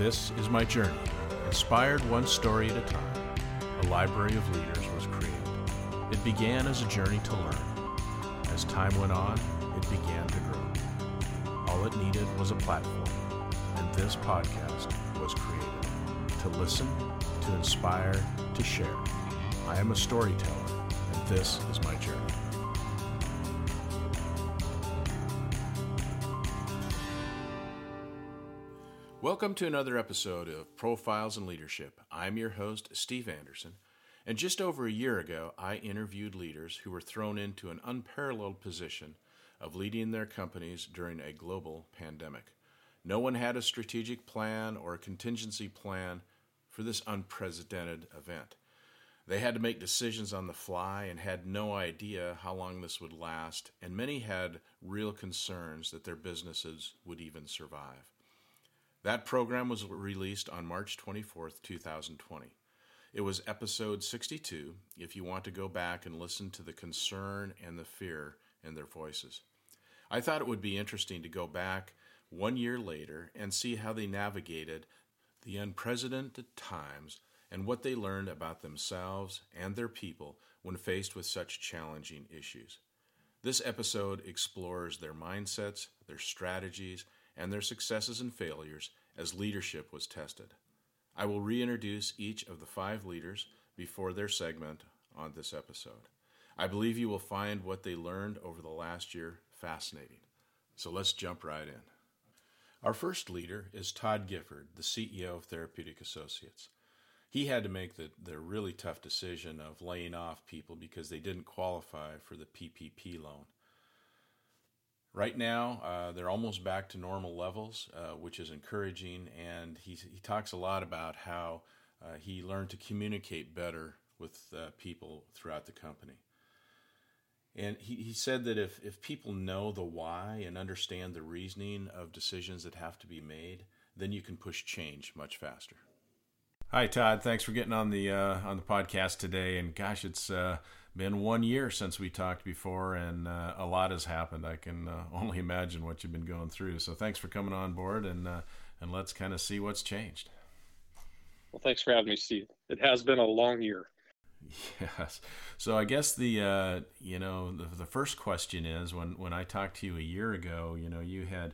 This is my journey. Inspired one story at a time, a library of leaders was created. It began as a journey to learn. As time went on, it began to grow. All it needed was a platform, and this podcast was created to listen, to inspire, to share. I am a storyteller, and this is my journey. Welcome to another episode of Profiles in Leadership. I'm your host, Steve Anderson, and just over a year ago, I interviewed leaders who were thrown into an unparalleled position of leading their companies during a global pandemic. No one had a strategic plan or a contingency plan for this unprecedented event. They had to make decisions on the fly and had no idea how long this would last, and many had real concerns that their businesses would even survive. That program was released on March 24th, 2020. It was episode 62, if you want to go back and listen to the concern and the fear in their voices. I thought it would be interesting to go back one year later and see how they navigated the unprecedented times and what they learned about themselves and their people when faced with such challenging issues. This episode explores their mindsets, their strategies, and their successes and failures as leadership was tested. I will reintroduce each of the five leaders before their segment on this episode. I believe you will find what they learned over the last year fascinating. So let's jump right in. Our first leader is Todd Gifford, the CEO of Therapeutic Associates. He had to make the, the really tough decision of laying off people because they didn't qualify for the PPP loan. Right now, uh, they're almost back to normal levels, uh, which is encouraging. And he, he talks a lot about how uh, he learned to communicate better with uh, people throughout the company. And he, he said that if, if people know the why and understand the reasoning of decisions that have to be made, then you can push change much faster. Hi, Todd. Thanks for getting on the uh, on the podcast today. And gosh, it's uh, been one year since we talked before, and uh, a lot has happened. I can uh, only imagine what you've been going through. So thanks for coming on board, and uh, and let's kind of see what's changed. Well, thanks for having me, Steve. It has been a long year. Yes. So I guess the uh, you know the, the first question is when when I talked to you a year ago, you know you had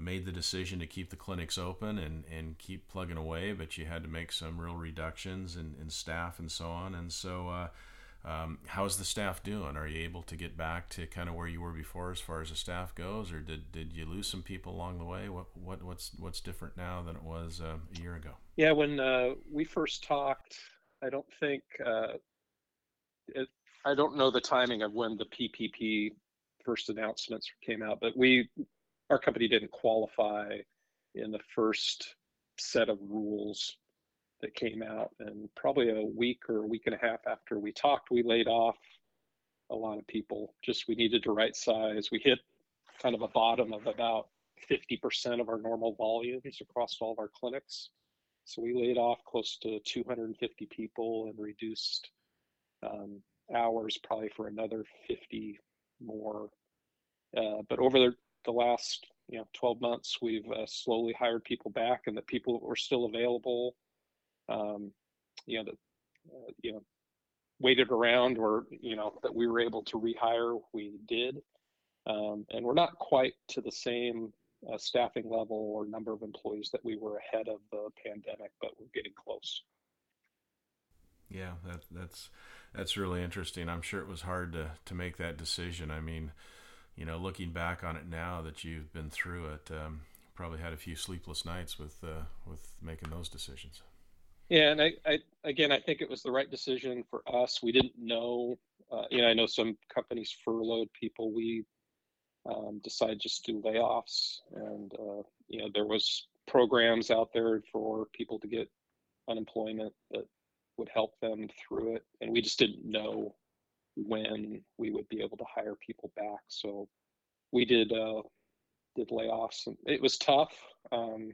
made the decision to keep the clinics open and, and keep plugging away, but you had to make some real reductions in, in staff and so on. And so uh, um, how's the staff doing? Are you able to get back to kind of where you were before as far as the staff goes, or did, did you lose some people along the way? What, what what's what's different now than it was uh, a year ago? Yeah, when uh, we first talked, I don't think uh, it, I don't know the timing of when the PPP first announcements came out, but we our company didn't qualify in the first set of rules that came out. And probably a week or a week and a half after we talked, we laid off a lot of people. Just we needed to right size. We hit kind of a bottom of about 50% of our normal volumes across all of our clinics. So we laid off close to 250 people and reduced um, hours probably for another 50 more. Uh, but over the, the last you know 12 months, we've uh, slowly hired people back, and the people that were still available um, you know, that, uh, you know, waited around or, you know, that we were able to rehire, we did. Um, and we're not quite to the same uh, staffing level or number of employees that we were ahead of the pandemic, but we're getting close. Yeah, that, that's that's really interesting. I'm sure it was hard to to make that decision. I mean, you know, looking back on it now that you've been through it, um, probably had a few sleepless nights with uh, with making those decisions. Yeah, and I, I again, I think it was the right decision for us. We didn't know, uh, you know, I know some companies furloughed people. We um, decided just to do layoffs, and uh, you know, there was programs out there for people to get unemployment that would help them through it, and we just didn't know when we would be able to hire people back. So we did uh, did layoffs, and it was tough. Um,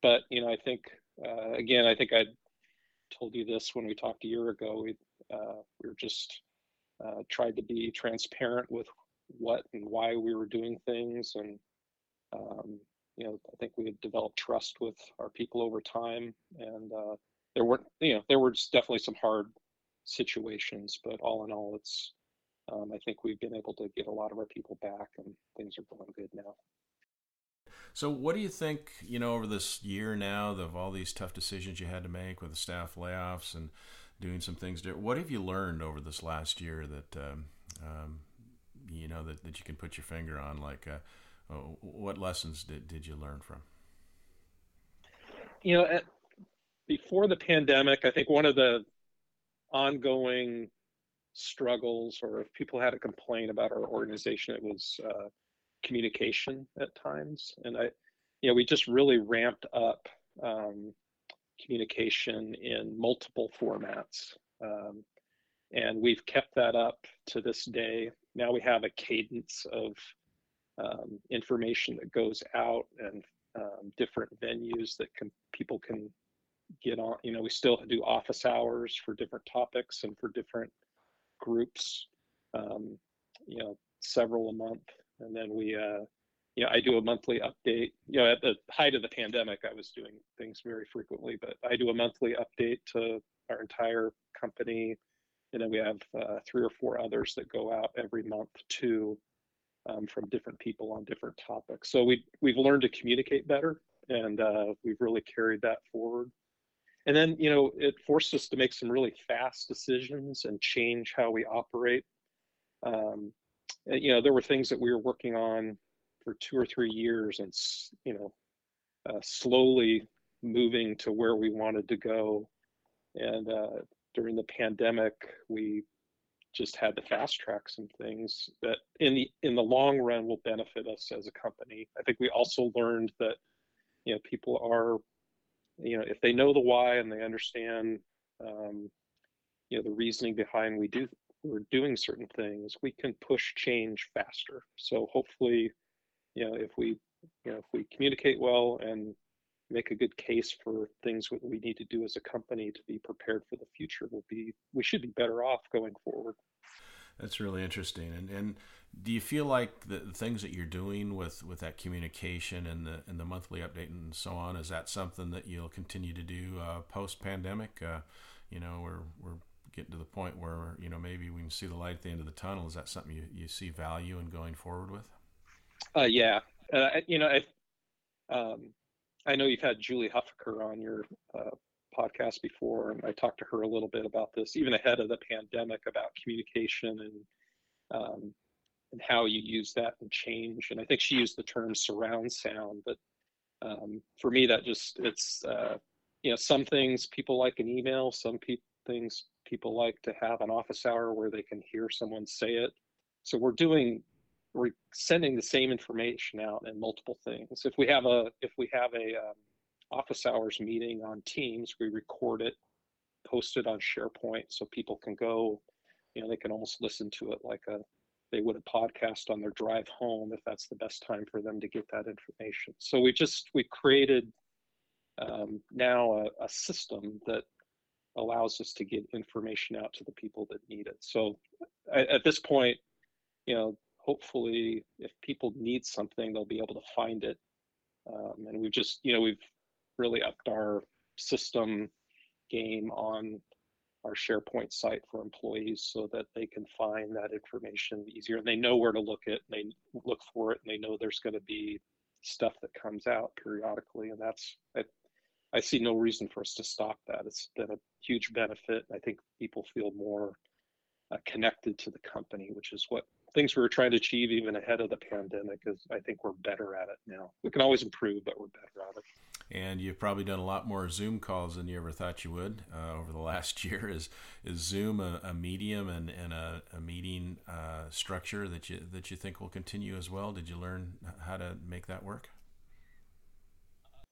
but you know, I think uh, again, I think I told you this when we talked a year ago. We uh, we were just uh, tried to be transparent with what and why we were doing things, and um, you know, I think we had developed trust with our people over time, and uh, there were, you know, there were definitely some hard situations, but all in all, it's, um, I think we've been able to get a lot of our people back, and things are going good now. So, what do you think? You know, over this year now of all these tough decisions you had to make with the staff layoffs and doing some things. What have you learned over this last year that um, um, you know that, that you can put your finger on? Like, uh, uh what lessons did did you learn from? You know, at, before the pandemic, I think one of the ongoing struggles, or if people had a complaint about our organization, it was uh, communication at times. And I, you know, we just really ramped up um, communication in multiple formats. Um, and we've kept that up to this day. Now we have a cadence of um, information that goes out and um, different venues that can people can get on. You know, we still do office hours for different topics and for different groups. Um, you know, several a month, and then we uh, you know, I do a monthly update. You know, at the height of the pandemic, I was doing things very frequently, but I do a monthly update to our entire company, and then we have uh, three or four others that go out every month too, um, from different people on different topics. So we we've learned to communicate better, and uh, we've really carried that forward. And then you know, it forced us to make some really fast decisions and change how we operate. Um, you know, there were things that we were working on for two or three years and you know uh, slowly moving to where we wanted to go. And uh, during the pandemic we just had to fast track some things that in the in the long run will benefit us as a company. I think we also learned that you know people are you know if they know the why and they understand um, you know the reasoning behind we do we're doing certain things we can push change faster so hopefully you know, if we, you know, if we communicate well and make a good case for things that we need to do as a company to be prepared for the future, we'll be, we should be better off going forward. That's really interesting. And and do you feel like the, things that you're doing with, with that communication and the and the monthly update and so on is that something that you'll continue to do uh, post pandemic? Uh, you know, we're we're getting to the point where you know maybe we can see the light at the end of the tunnel. Is that something you, you see value in going forward with? Uh, yeah, uh, you know, I, um, I know you've had Julie Huffaker on your uh, podcast before, and I talked to her a little bit about this, even ahead of the pandemic, about communication and um, and how you use that and change. And I think she used the term surround sound, but um, for me, that just it's uh, you know some things people like an email, some things people like to have an office hour where they can hear someone say it. So we're doing we're sending the same information out in multiple things. If we have a if we have a um, office hours meeting on Teams, we record it, post it on SharePoint, so people can go. You know, they can almost listen to it like a they would a podcast on their drive home if that's the best time for them to get that information. So we just we created um, now a, a system that allows us to get information out to the people that need it. So at, at this point, you know, hopefully if people need something they'll be able to find it um, and we've just you know we've really upped our system game on our sharepoint site for employees so that they can find that information easier and they know where to look it and they look for it and they know there's going to be stuff that comes out periodically and that's I, see no reason for us to stop that it's been a huge benefit i think people feel more uh, connected to the company which is what things we were trying to achieve even ahead of the pandemic is I think we're better at it now. We can always improve, but we're better at it. And you've probably done a lot more Zoom calls than you ever thought you would uh, over the last year. Is is Zoom a, a medium and, and a, a meeting uh, structure that you that you think will continue as well? Did you learn how to make that work?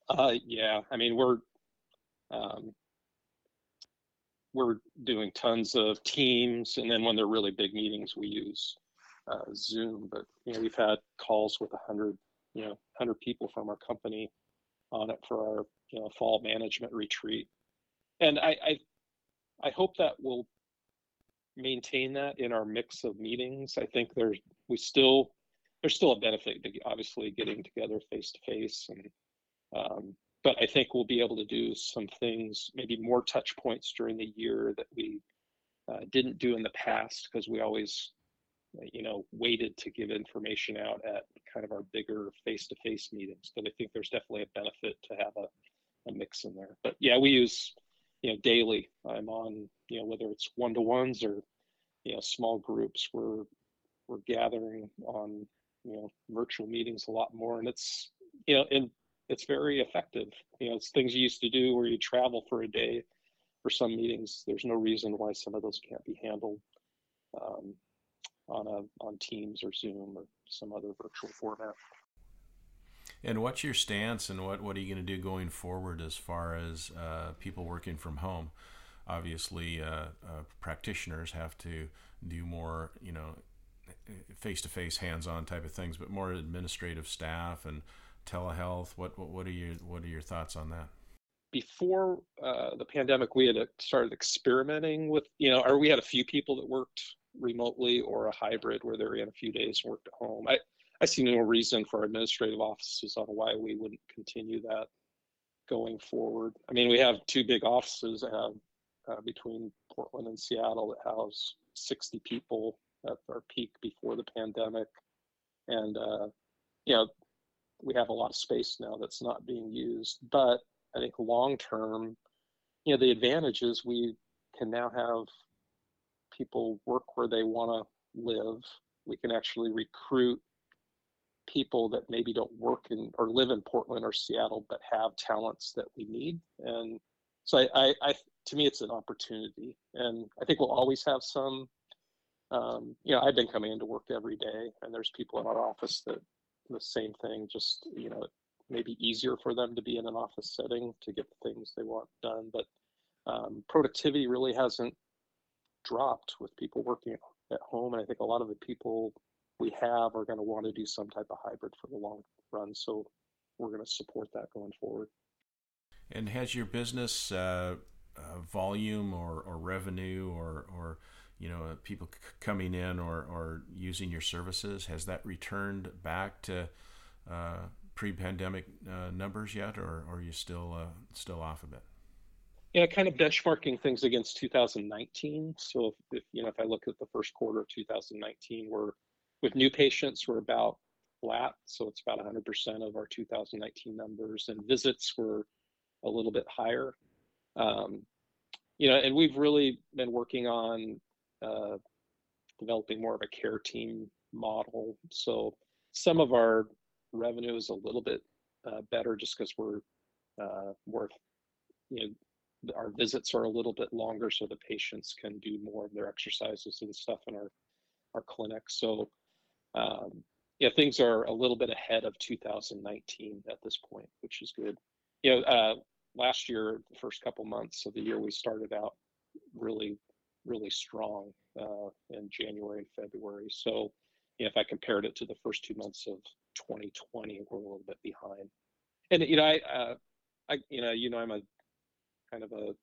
Uh, yeah, I mean we're um, we're doing tons of Teams, and then when they're really big meetings, we use uh, Zoom, but you know we've had calls with a hundred you know hundred people from our company on it for our you know fall management retreat, and I I, I hope that will maintain that in our mix of meetings. I think there's we still there's still a benefit to obviously getting together face to face and um, but I think we'll be able to do some things, maybe more touch points during the year that we uh, didn't do in the past because we always, you know, waited to give information out at kind of our bigger face-to-face meetings. But I think there's definitely a benefit to have a, a mix in there. But yeah, we use, you know, daily. I'm on, you know, whether it's one-to-ones or, you know, small groups. We're we're gathering on, you know, virtual meetings a lot more, and it's, you know, and it's very effective. You know, it's things you used to do where you travel for a day for some meetings. There's no reason why some of those can't be handled um, on a on Teams or Zoom or some other virtual format. And what's your stance, and what what are you going to do going forward as far as uh, people working from home? Obviously, uh, uh, practitioners have to do more, you know, face to face, hands on type of things, but more administrative staff and telehealth. What, what, what are your what are your thoughts on that? Before uh, the pandemic, we had started experimenting with you know, or we had a few people that worked remotely or a hybrid where they were in a few days and worked at home. I I see no reason for administrative offices on why we wouldn't continue that going forward. I mean, we have two big offices have uh, between Portland and Seattle that house 60 people at our peak before the pandemic, and uh, you know we have a lot of space now that's not being used. But I think long term, you know, the advantage is we can now have people work where they want to live. We can actually recruit people that maybe don't work in or live in Portland or Seattle, but have talents that we need. And so I, I, I to me, it's an opportunity. And I think we'll always have some, um, you know, I've been coming into work every day and there's people in our office that the same thing, just, you know, maybe easier for them to be in an office setting to get the things they want done. But um, productivity really hasn't dropped with people working at home. And I think a lot of the people we have are going to want to do some type of hybrid for the long run. So we're going to support that going forward. And has your business uh, uh, volume or, or revenue or, or you know, people c- coming in or, or using your services? Has that returned back to uh, pre-pandemic uh, numbers yet, or, or are you still uh, still off a bit? Yeah, kind of benchmarking things against 2019. So if, if, you know, if I look at the first quarter of 2019, we're with new patients, we're about flat, so it's about 100% of our 2019 numbers, and visits were a little bit higher. Um, you know, and we've really been working on uh, developing more of a care team model. So some of our revenue is a little bit uh, better just because we're uh, more, you know, our visits are a little bit longer so the patients can do more of their exercises and stuff in our, our clinic. So um, yeah, things are a little bit ahead of 2019 at this point, which is good. You know, uh, last year, the first couple months of the year, we started out really really strong uh, in January February. So you know, if I compared it to the first two months of 2020, we're a little bit behind. And you know, I, uh, I you know, you know, I'm a kind of a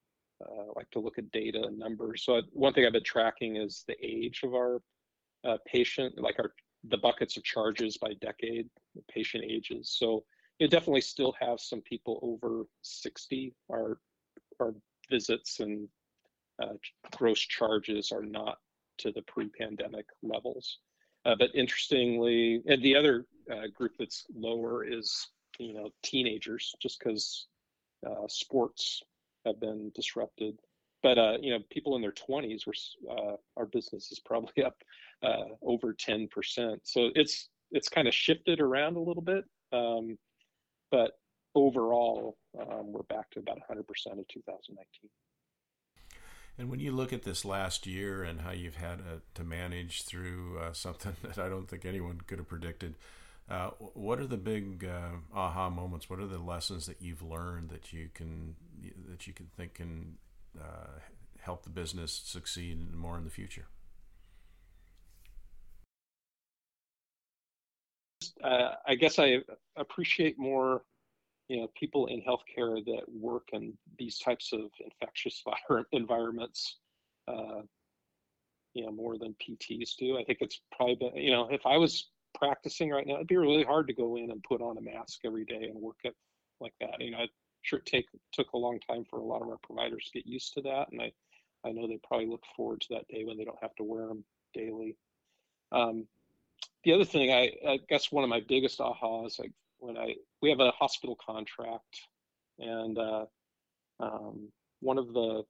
uh, like to look at data and numbers. So one thing I've been tracking is the age of our uh, patient, like our the buckets of charges by decade, patient ages. So you definitely still have some people over 60 are our visits and gross charges are not to the pre-pandemic levels. Uh, but interestingly, and the other uh, group that's lower is you know teenagers, just because uh, sports have been disrupted. But uh, you know, people in their 20s, were uh, our business is probably up over 10%. So it's it's kind of shifted around a little bit, um, but overall, um, we're back to about 100% of 2019. And when you look at this last year and how you've had uh, to manage through uh, something that I don't think anyone could have predicted, uh, what are the big uh, aha moments? What are the lessons that you've learned that you can that you can think can uh, help the business succeed more in the future? I guess I appreciate more you know people in healthcare that work in these types of infectious environments uh, you know more than pts do i think it's probably been, you know if i was practicing right now, it'd be really hard to go in and put on a mask every day and work it like that. You know, sure take took a long time for a lot of our providers to get used to that, and I I know they probably look forward to that day when they don't have to wear them daily. Um, the other thing, I, I, guess one of my biggest ahas, like when I we have a hospital contract, and uh, um, one of the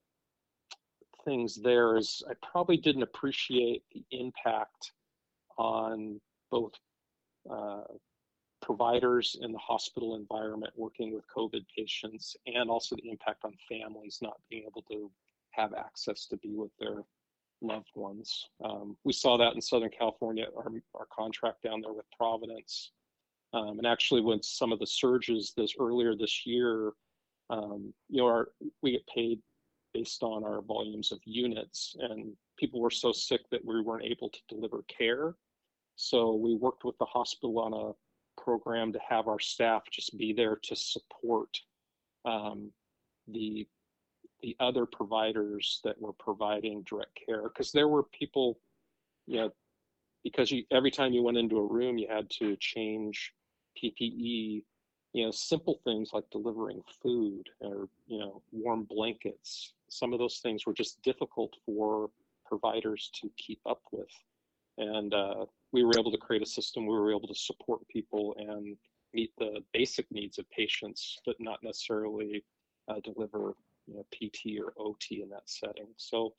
things there is I probably didn't appreciate the impact on both uh, providers in the hospital environment working with COVID patients and also the impact on families not being able to have access to be with their loved ones. Um, we saw that in Southern California, our, our contract down there with Providence. Um, and actually, when some of the surges this earlier this year, um, you know, our, we get paid based on our volumes of units, and people were so sick that we weren't able to deliver care. So we worked with the hospital on a program to have our staff just be there to support um, the the other providers that were providing direct care because there were people you know because you every time you went into a room you had to change ppe you know simple things like delivering food or you know warm blankets some of those things were just difficult for providers to keep up with and uh, we were able to create a system we were able to support people and meet the basic needs of patients but not necessarily uh, deliver you know, PT or OT in that setting. So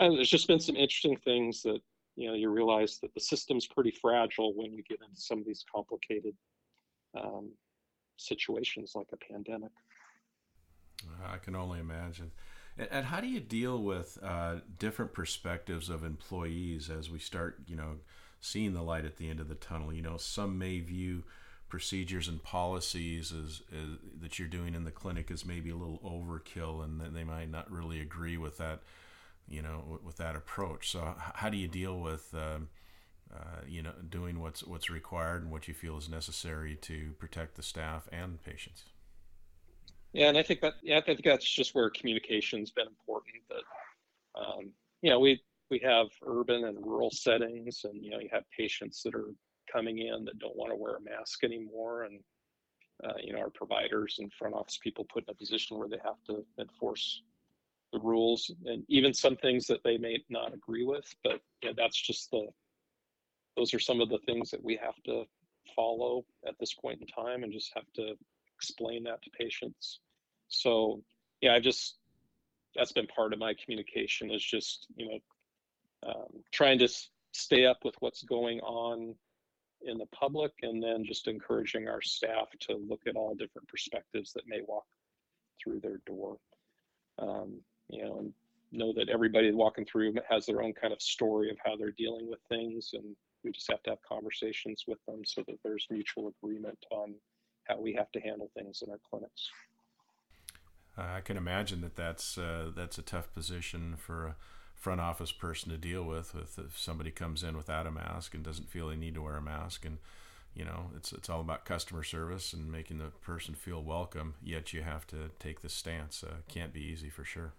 there's just been some interesting things that you know you realize that the system's pretty fragile when you get into some of these complicated um, situations like a pandemic. I can only imagine. And how do you deal with uh, different perspectives of employees as we start, you know, seeing the light at the end of the tunnel? You know, some may view procedures and policies is, is, that you're doing in the clinic as maybe a little overkill, and they might not really agree with that, you know, with that approach. So, how do you deal with, um, uh, you know, doing what's what's required and what you feel is necessary to protect the staff and patients? Yeah, and I think that yeah, I think that's just where communication's been important. That um, you know, we we have urban and rural settings, and you know, you have patients that are coming in that don't want to wear a mask anymore and uh, you know our providers and front office people put in a position where they have to enforce the rules and even some things that they may not agree with but you know, that's just the those are some of the things that we have to follow at this point in time and just have to explain that to patients. So yeah i just that's been part of my communication is just you know um, trying to stay up with what's going on in the public and then just encouraging our staff to look at all different perspectives that may walk through their door. Um, you know and know that everybody walking through has their own kind of story of how they're dealing with things and we just have to have conversations with them so that there's mutual agreement on how we have to handle things in our clinics. I can imagine that that's uh, that's a tough position for a front office person to deal with with if somebody comes in without a mask and doesn't feel they need to wear a mask and you know it's it's all about customer service and making the person feel welcome yet you have to take this stance uh, can't be easy for sure.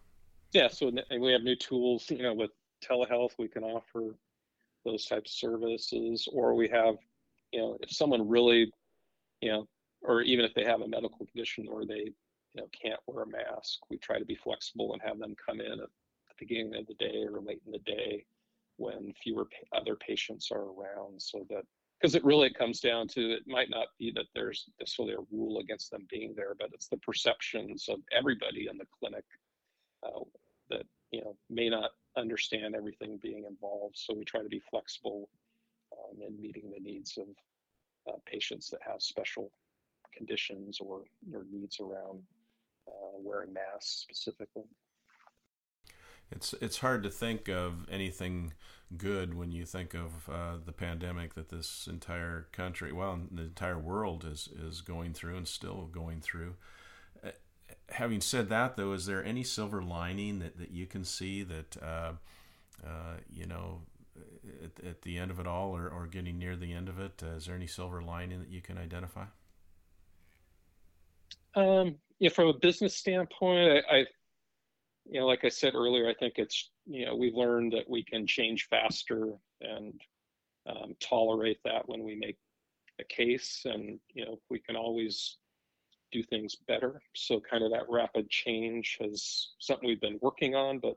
Yeah so we have new tools you know with telehealth we can offer those types of services or we have you know if someone really you know or even if they have a medical condition or they you know can't wear a mask we try to be flexible and have them come in at the beginning of the day or late in the day when fewer pa- other patients are around so that because it really comes down to it might not be that there's necessarily a rule against them being there but it's the perceptions of everybody in the clinic uh, that you know may not understand everything being involved so we try to be flexible um, in meeting the needs of uh, patients that have special conditions or, or needs around uh, wearing masks specifically it's it's hard to think of anything good when you think of uh, the pandemic that this entire country, well, the entire world is is going through and still going through. Having said that, though, is there any silver lining that, that you can see that uh, uh you know at, at, the end of it all, or, or getting near the end of it? Uh, is there any silver lining that you can identify? Um, yeah, from a business standpoint, I, I you know, like I said earlier, I think it's, you know, we've learned that we can change faster and um, tolerate that when we make a case, and you know we can always do things better. So kind of that rapid change is something we've been working on, but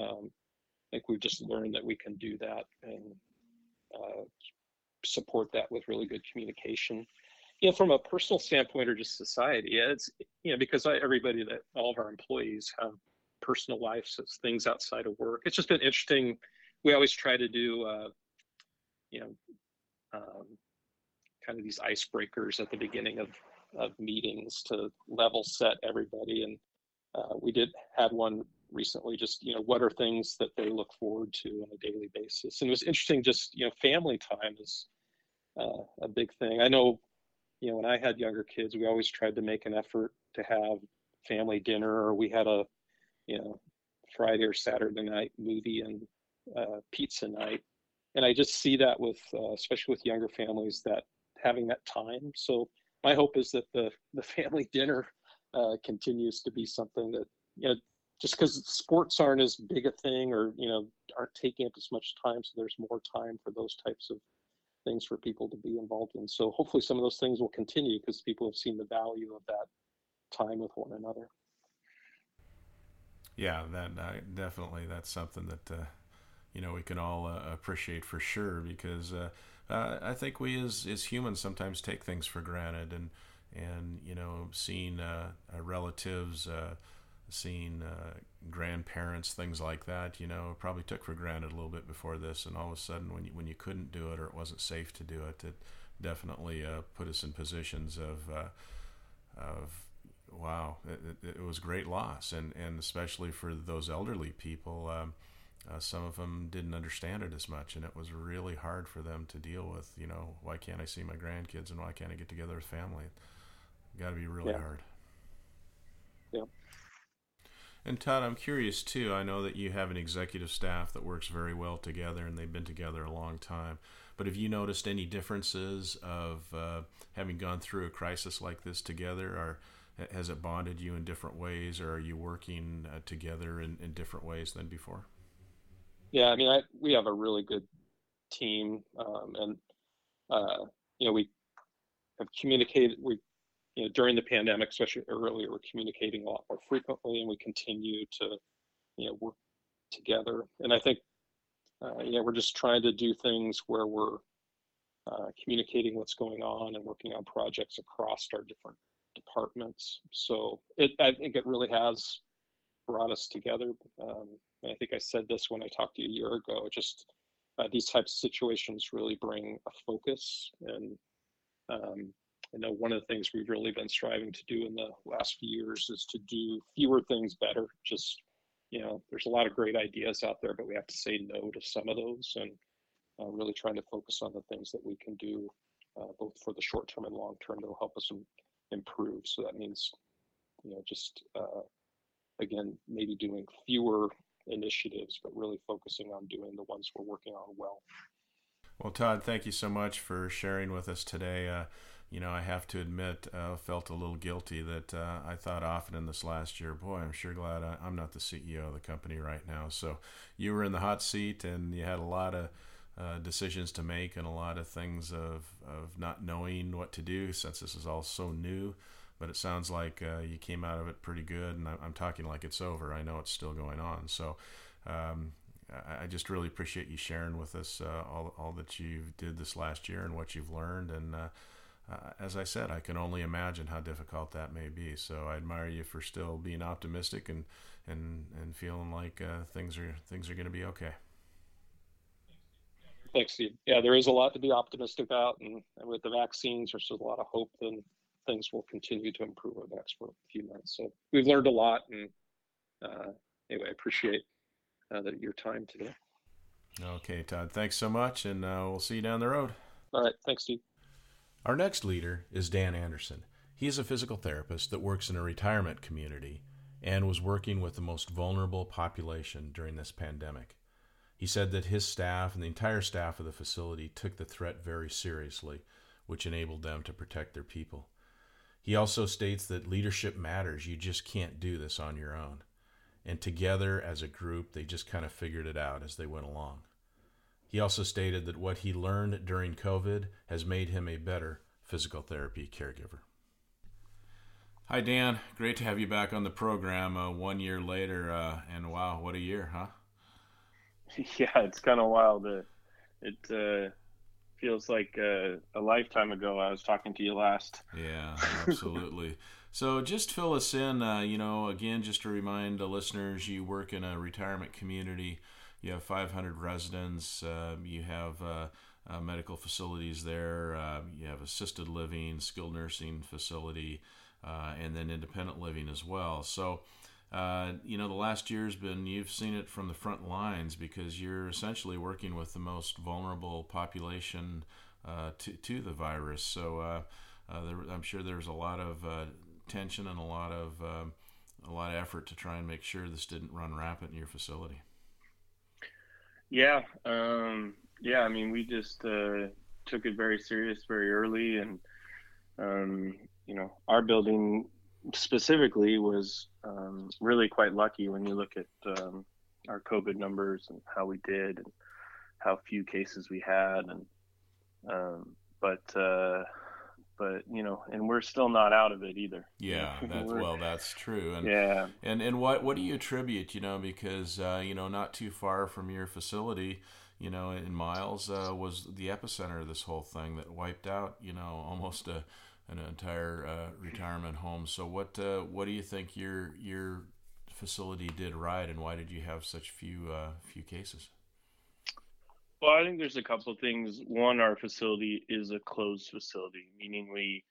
um, I think we've just learned that we can do that and uh, support that with really good communication. You know, from a personal standpoint or just society, it's you know because I, everybody that all of our employees have personal lives, it's things outside of work. It's just been interesting. We always try to do, uh, you know, um, kind of these icebreakers at the beginning of of meetings to level set everybody. And uh, we did have one recently, just, you know, what are things that they look forward to on a daily basis? And it was interesting, just, you know, family time is uh, a big thing. I know, you know, when I had younger kids, we always tried to make an effort to have family dinner or we had a, you know, Friday or Saturday night movie and uh, pizza night. And I just see that with, uh, especially with younger families, that having that time. So my hope is that the the family dinner uh, continues to be something that you know just because sports aren't as big a thing or you know aren't taking up as much time so there's more time for those types of things for people to be involved in. So hopefully some of those things will continue because people have seen the value of that time with one another. Yeah that uh, definitely that's something that uh, you know we can all uh, appreciate for sure because uh, uh, I think we as as humans sometimes take things for granted, and and you know, seeing uh, uh relatives, uh, seeing uh, grandparents, things like that, you know, probably took for granted a little bit before this, and all of a sudden, when you when you couldn't do it or it wasn't safe to do it, it definitely put us in positions of of wow, it, it, was great loss, and and especially for those elderly people. Um, uh, some of them didn't understand it as much, and it was really hard for them to deal with. You know, why can't I see my grandkids, and why can't I get together with family? Got to be really yeah. hard. Yeah. And Todd, I'm curious too. I know that you have an executive staff that works very well together, and they've been together a long time. But have you noticed any differences of uh, having gone through a crisis like this together, or has it bonded you in different ways, or are you working uh, together in, in different ways than before? Yeah, I mean, I, we have a really good team, um, and uh, you know, we have communicated. We, you know, during the pandemic, especially earlier, we're communicating a lot more frequently, and we continue to, you know, work together. And I think, uh, you know, we're just trying to do things where we're uh, communicating what's going on and working on projects across our different departments. So it, I think it really has brought us together. Um, I think I said this when I talked to you a year ago. Just uh, these types of situations really bring a focus, and um, I know one of the things we've really been striving to do in the last few years is to do fewer things better. Just you know, there's a lot of great ideas out there, but we have to say no to some of those, and uh, really trying to focus on the things that we can do, uh, both for the short term and long term, that will help us improve. So that means, you know, just uh, again, maybe doing fewer initiatives, but really focusing on doing the ones we're working on well. Well, Todd, thank you so much for sharing with us today. Uh, you know, I have to admit, uh, felt a little guilty that uh, I thought often in this last year, boy, I'm sure glad I, am not the CEO of the company right now. So you were in the hot seat and you had a lot of uh, decisions to make and a lot of things of, of not knowing what to do since this is all so new but it sounds like uh, you came out of it pretty good. And I'm talking like it's over. I know it's still going on. So um, I just really appreciate you sharing with us uh, all, all that you did this last year and what you've learned. And uh, uh, as I said, I can only imagine how difficult that may be. So I admire you for still being optimistic and and and feeling like uh, things are things are going to be okay. Thanks, Steve. Yeah, there is a lot to be optimistic about, and, and with the vaccines, there's a lot of hope. And things will continue to improve over the next few months. So we've learned a lot, and uh, anyway, I appreciate uh, your time today. Okay, Todd. Thanks so much, and uh, we'll see you down the road. All right. Thanks, Steve. Our next leader is Dan Anderson. He is a physical therapist that works in a retirement community and was working with the most vulnerable population during this pandemic. He said that his staff and the entire staff of the facility took the threat very seriously, which enabled them to protect their people. He also states that leadership matters. You just can't do this on your own. And together as a group, they just kind of figured it out as they went along. He also stated that what he learned during COVID has made him a better physical therapy caregiver. Hi, Dan. Great to have you back on the program uh, one year later. Uh, and wow, what a year, huh? Yeah, it's kind of wild. Uh, it uh, feels like uh, a lifetime ago I was talking to you last. Yeah, absolutely. so just fill us in. Uh, you know, again, just to remind the listeners, you work in a retirement community. You have 500 residents. Uh, you have uh, uh, medical facilities there. Uh, you have assisted living, skilled nursing facility, and then independent living as well. So uh, you know, the last year's been, you've seen it from the front lines because you're essentially working with the most vulnerable population uh, to, to the virus. So uh, uh there, I'm sure there's a lot of uh, tension and a lot of um, a lot of effort to try and make sure this didn't run rampant in your facility. Yeah, um, yeah. I mean, we just took it very serious very early, and um, you know, our building specifically was um, really quite lucky when you look at um, our COVID numbers and how we did and how few cases we had and um, but uh, but you know and we're still not out of it either. Yeah that's well that's true. And yeah. and and what what do you attribute you know because uh, you know not too far from your facility you know in miles uh, was the epicenter of this whole thing that wiped out you know almost a an entire uh, retirement home. So what uh, what do you think your your facility did right, and why did you have such few uh, few cases? Well, I think there's a couple of things. One, our facility is a closed facility, meaning we,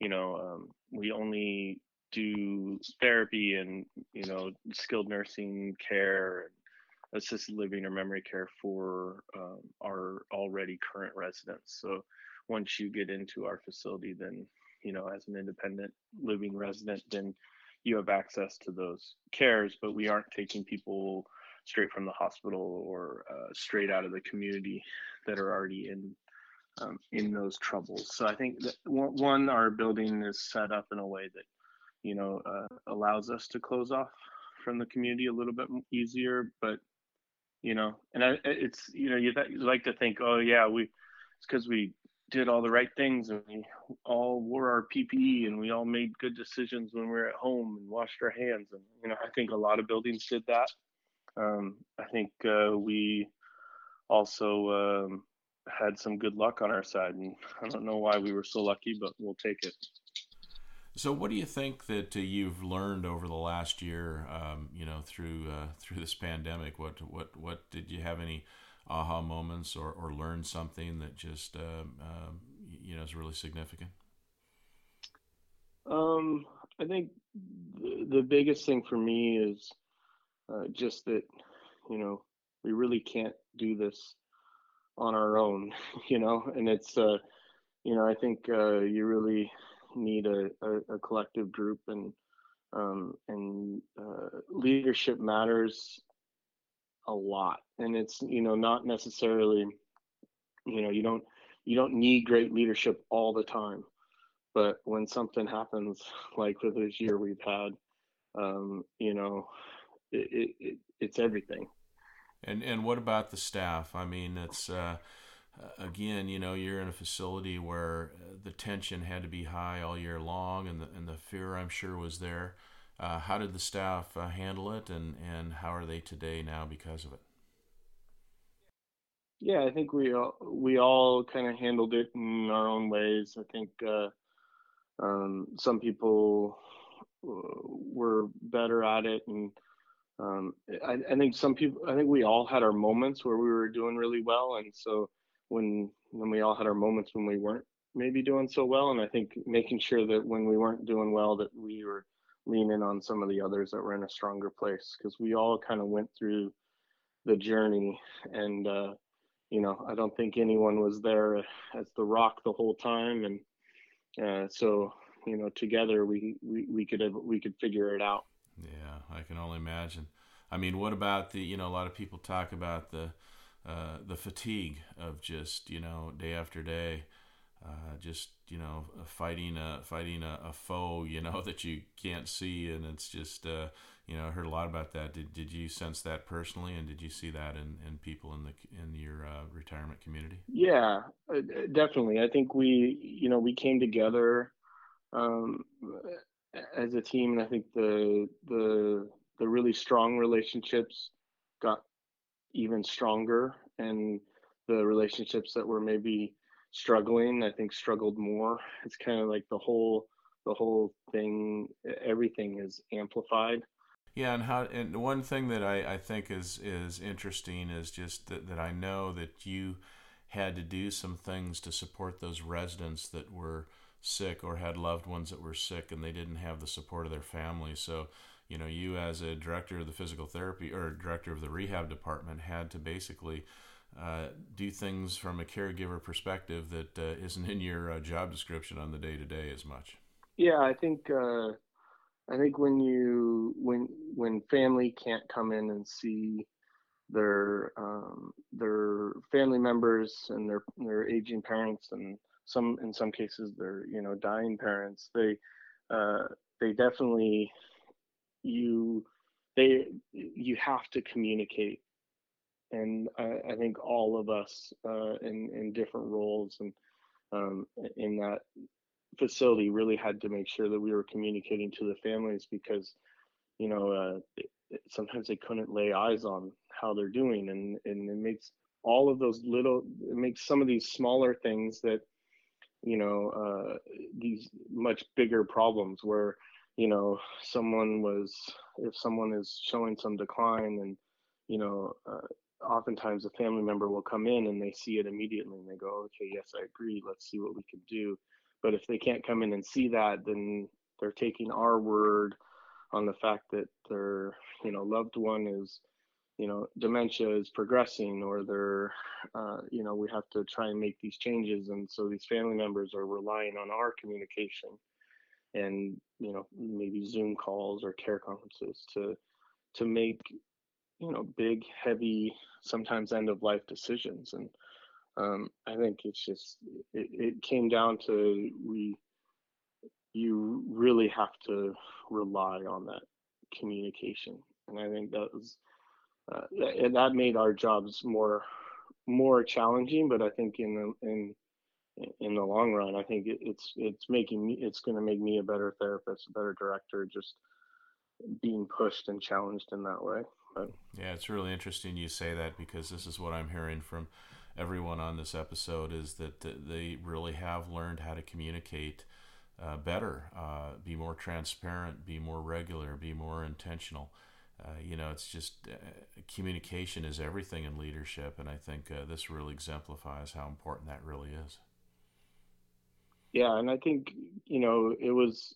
you know, um, we only do therapy and you know skilled nursing care and assisted living or memory care for um, our already current residents. So once you get into our facility, then you know, as an independent living resident, then you have access to those cares, but we aren't taking people straight from the hospital or uh, straight out of the community that are already in um, in those troubles. So I think that one, our building is set up in a way that you know uh, allows us to close off from the community a little bit easier. But you know, and I, it's you know you like to think, oh yeah, we it's because we did all the right things and we all wore our PPE and we all made good decisions when we were at home and washed our hands. And, you know, I think a lot of buildings did that. Um, I think uh, we also um, had some good luck on our side. And I don't know why we were so lucky, but we'll take it. So, what do you think that uh, you've learned over the last year? Um, you know, through uh, through this pandemic, what what what did you have any aha moments or, or learn something that just uh, uh, you know is really significant? Um, I think the, the biggest thing for me is uh, just that you know we really can't do this on our own, you know, and it's uh, you know I think uh, you really need a, a, a collective group and um, and uh, leadership matters a lot. And it's you know not necessarily you know you don't you don't need great leadership all the time. But when something happens like with this year we've had um, you know it, it, it's everything. And and what about the staff? I mean it's uh, again you know you're in a facility where the tension had to be high all year long and the, and the fear i'm sure was there uh, how did the staff uh, handle it, and, and how are they today now because of it? Yeah, I think we all, we all kind of handled it in our own ways. I think uh, um, some people uh, were better at it, and um, I, I, think some people. I think we all had our moments where we were doing really well, and so when when we all had our moments when we weren't maybe doing so well, and I think making sure that when we weren't doing well, that we were lean in on some of the others that were in a stronger place because we all kind of went through the journey. And uh, you know i don't think anyone was there as the rock the whole time. And uh, so you know together we, we we could have, we could figure it out. Yeah i can only imagine. I mean what about the you know a lot of people talk about the uh, the fatigue of just you know day after day uh, just you know fighting a fighting a, a, foe you know that you can't see. And it's just uh, you know I heard a lot about that. Did, did you sense that personally? And did you see that in, in people in the in your uh, retirement community? Yeah uh, definitely. I think we you know we came together um, as a team. And I think the the the really strong relationships got even stronger. And the relationships that were maybe struggling i think struggled more. It's kind of like the whole the whole thing everything is amplified. Yeah and how and one thing that i i think is is interesting is just that, that i know that you had to do some things to support those residents that were sick or had loved ones that were sick and they didn't have the support of their family. So you know you as a director of the physical therapy or director of the rehab department had to basically uh, do things from a caregiver perspective that uh, not in your uh, job description on the day to day as much. Yeah, I think uh, I think when you when when family can't come in and see their um, their family members and their their aging parents and some in some cases their you know dying parents they uh, they definitely you they you have to communicate and I, I think all of us uh, in in different roles and um, in that facility really had to make sure that we were communicating to the families because you know uh, it, sometimes they couldn't lay eyes on how they're doing and and it makes all of those little it makes some of these smaller things that you know uh, these much bigger problems where you know someone was if someone is showing some decline and you know uh, oftentimes a family member will come in and they see it immediately and they go, okay, yes, I agree. Let's see what we can do. But if they can't come in and see that, then they're taking our word on the fact that their, you know, loved one is, you know, dementia is progressing or they're, uh, you know, we have to try and make these changes. And so these family members are relying on our communication and, you know, maybe Zoom calls or care conferences to, to make you know big heavy sometimes end of life decisions. And um, i think it's just it, it came down to we you really have to rely on that communication. And i think that was uh, and that made our jobs more more challenging. But i think in the in in the long run i think it, it's it's making me it's going to make me a better therapist a better director just being pushed and challenged in that way but yeah, it's really interesting you say that because this is what I'm hearing from everyone on this episode is that they really have learned how to communicate uh, better, uh, be more transparent, be more regular, be more intentional. Uh, you know, it's just uh, communication is everything in leadership, and I think uh, this really exemplifies how important that really is. Yeah, and I think you know it was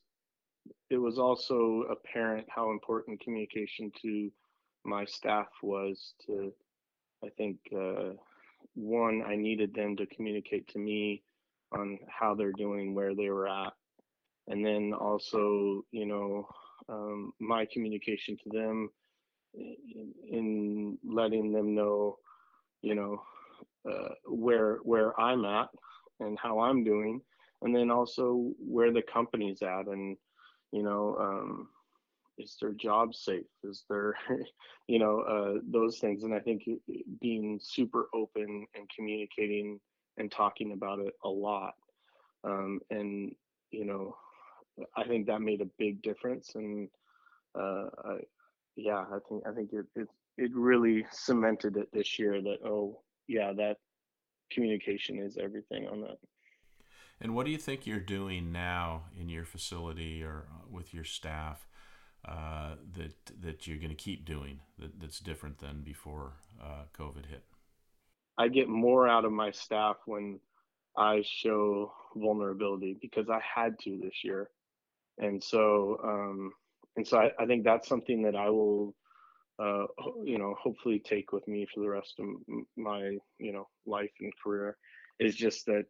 it was also apparent how important communication to my staff was to, I think, uh, one, I needed them to communicate to me on how they're doing, where they were at. And then also, you know, um, my communication to them in, in, letting them know, you know, uh, where where I'm at and how I'm doing, and then also where the company's at, and you know, um, is their job safe? Is their you know uh, those things? And i think being super open and communicating and talking about it a lot um, and you know i think that made a big difference. And uh, I, yeah i think i think it, it it really cemented it this year that oh yeah that communication is everything on that. And what do you think you're doing now in your facility or uh, with your staff uh, that that you're going to keep doing that, that's different than before uh, COVID hit? I get more out of my staff when I show vulnerability because I had to this year, and so um, and so I, I think that's something that I will, uh, you know, hopefully take with me for the rest of my you know life and career is just that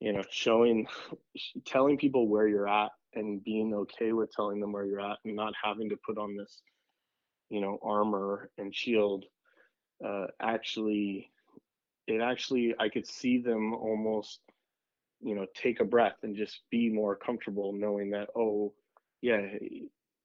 you know showing telling people where you're at and being okay with telling them where you're at and not having to put on this you know armor and shield uh, actually it actually i could see them almost you know take a breath and just be more comfortable knowing that oh yeah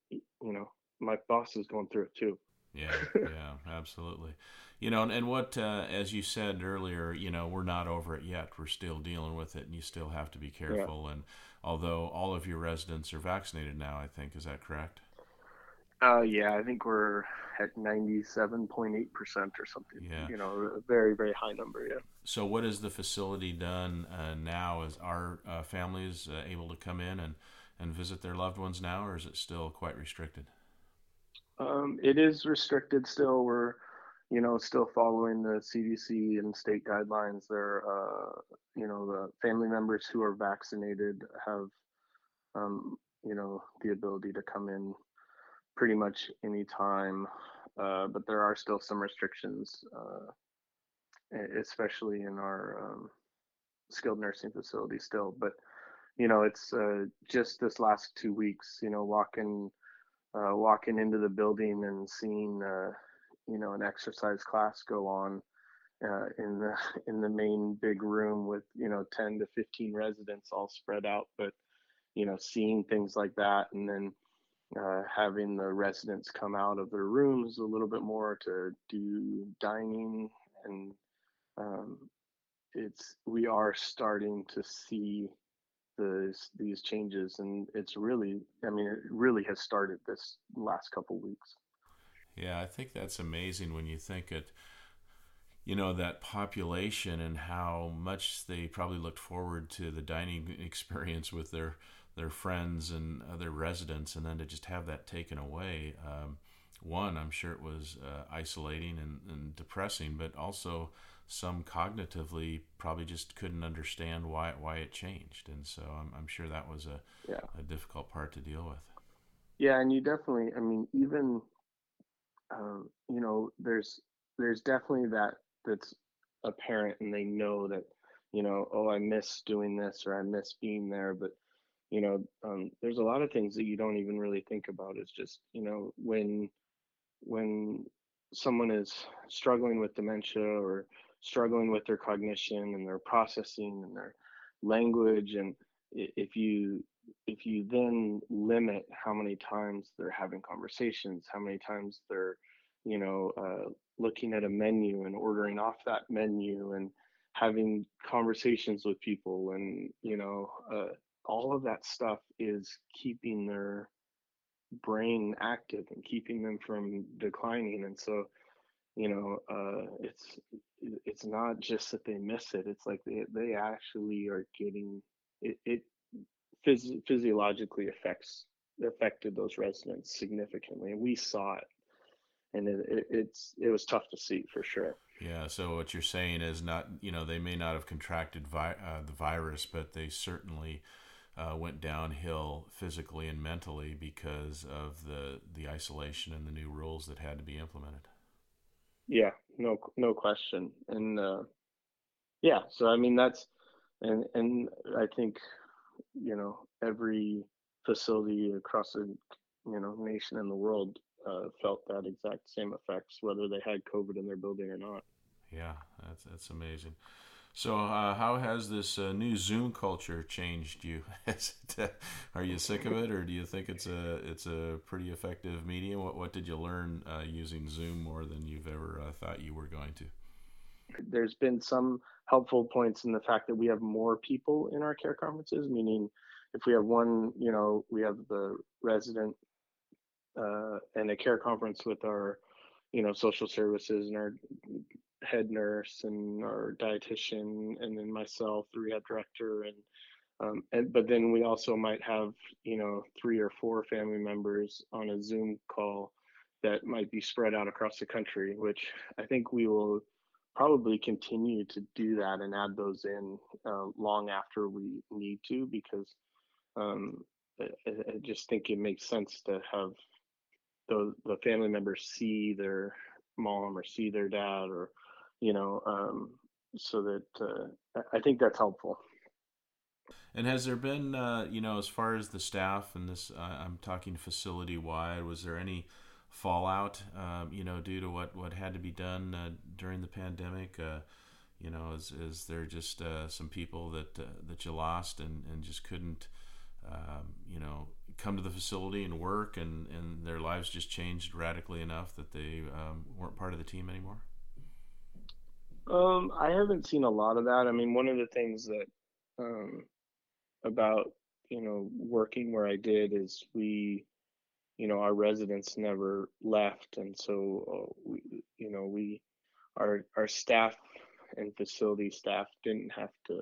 you know my boss is going through it too. Yeah yeah absolutely. You know and, and what uh, as you said earlier you know we're not over it yet. We're still dealing with it and you still have to be careful yeah. and although all of your residents are vaccinated now i think is that correct uh, yeah, I think we're at 97.8% or something. Yeah. You know, a very, very high number, yeah. So, what has the facility done uh, now? Is our uh, families uh, able to come in and, and visit their loved ones now, or is it still quite restricted? Um, it is restricted still. We're, you know, still following the CDC and state guidelines. There, uh, you know, the family members who are vaccinated have, um, you know, the ability to come in pretty much any time, uh, but there are still some restrictions, uh, especially in our um, skilled nursing facility still. But you know, it's uh, just this last two weeks, you know, walking uh, walking into the building and seeing uh, you know an exercise class go on. Uh, in the in the main big room with you know 10 to 15 residents all spread out but you know seeing things like that and then uh, having the residents come out of their rooms a little bit more to do dining and um, it's we are starting to see this these changes and it's really i mean it really has started this last couple weeks yeah i think that's amazing when you think it you know that population and how much they probably looked forward to the dining experience with their their friends and other residents, and then to just have that taken away. Um, one, I'm sure it was uh, isolating and, and, depressing, but also some cognitively probably just couldn't understand why why it changed, and so I'm, I'm sure that was a yeah. a difficult part to deal with. Yeah, and you definitely, I mean, even um, you know, there's there's definitely that that's apparent, and they know that you know, oh, I miss doing this or I miss being there, but you know um, there's a lot of things that you don't even really think about. It's just you know when when someone is struggling with dementia or struggling with their cognition and their processing and their language and if you you then limit how many times they're having conversations how many times they're you know uh, looking at a menu and ordering off that menu and having conversations with people and you know uh, all of that stuff is keeping their brain active and keeping them from declining. And so you know uh, it's it's not just that they miss it it's like they, they actually are getting it, it phys- physiologically affects affected those residents significantly and we saw it. And it, it, it's it was tough to see for sure. Yeah so what you're saying is not you know they may not have contracted vi- uh, the virus but they certainly uh, went downhill physically and mentally because of the the isolation and the new rules that had to be implemented. Yeah, no no question, and uh, yeah, so I mean that's and and I think you know every facility across the you know nation and the world uh, felt that exact same effects, whether they had COVID in their building or not. Yeah, that's that's amazing. So, uh, how has this uh, new Zoom culture changed you? are you sick of it, or do you think it's a it's a pretty effective medium? What what did you learn uh, using Zoom more than you've ever uh, thought you were going to? There's been some helpful points in the fact that we have more people in our care conferences. Meaning, if we have one, you know, we have the resident uh, and a care conference with our, you know, social services and our head nurse and our dietitian and then myself the rehab director and um, and but then we also might have you know three or four family members on a zoom call that might be spread out across the country which i think we will probably continue to do that and add those in uh, long after we need to because um, I, I, just think it makes sense to have the, the family members see their mom or see their dad or you know, um, so that uh, I think that's helpful. And has there been, uh, you know, as far as the staff and this, uh, I'm talking facility wide, was there any fallout, um, you know, due to what, what had to be done uh, during the pandemic? Uh, you know, is is there just uh, some people that uh, that you lost and and just couldn't, um, you know, come to the facility and work, and and their lives just changed radically enough that they um, weren't part of the team anymore? Um, I haven't seen a lot of that. I mean, one of the things that um, about you know working where I did is we, you know, our residents never left, and so uh, we, you know, we, our our staff and facility staff didn't have to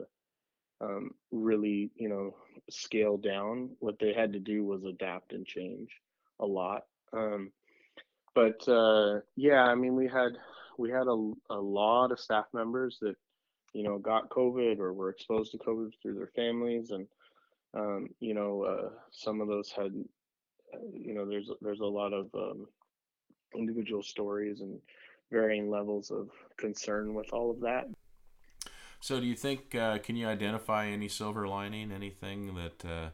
um, really, you know, scale down. What they had to do was adapt and change a lot. Um, but uh, yeah, I mean, we had we had a, a lot of staff members that you know got COVID or were exposed to COVID through their families, and um, you know uh, some of those had you know there's there's a lot of um, individual stories and varying levels of concern with all of that. So, do you think uh, can you identify any silver lining, anything that uh,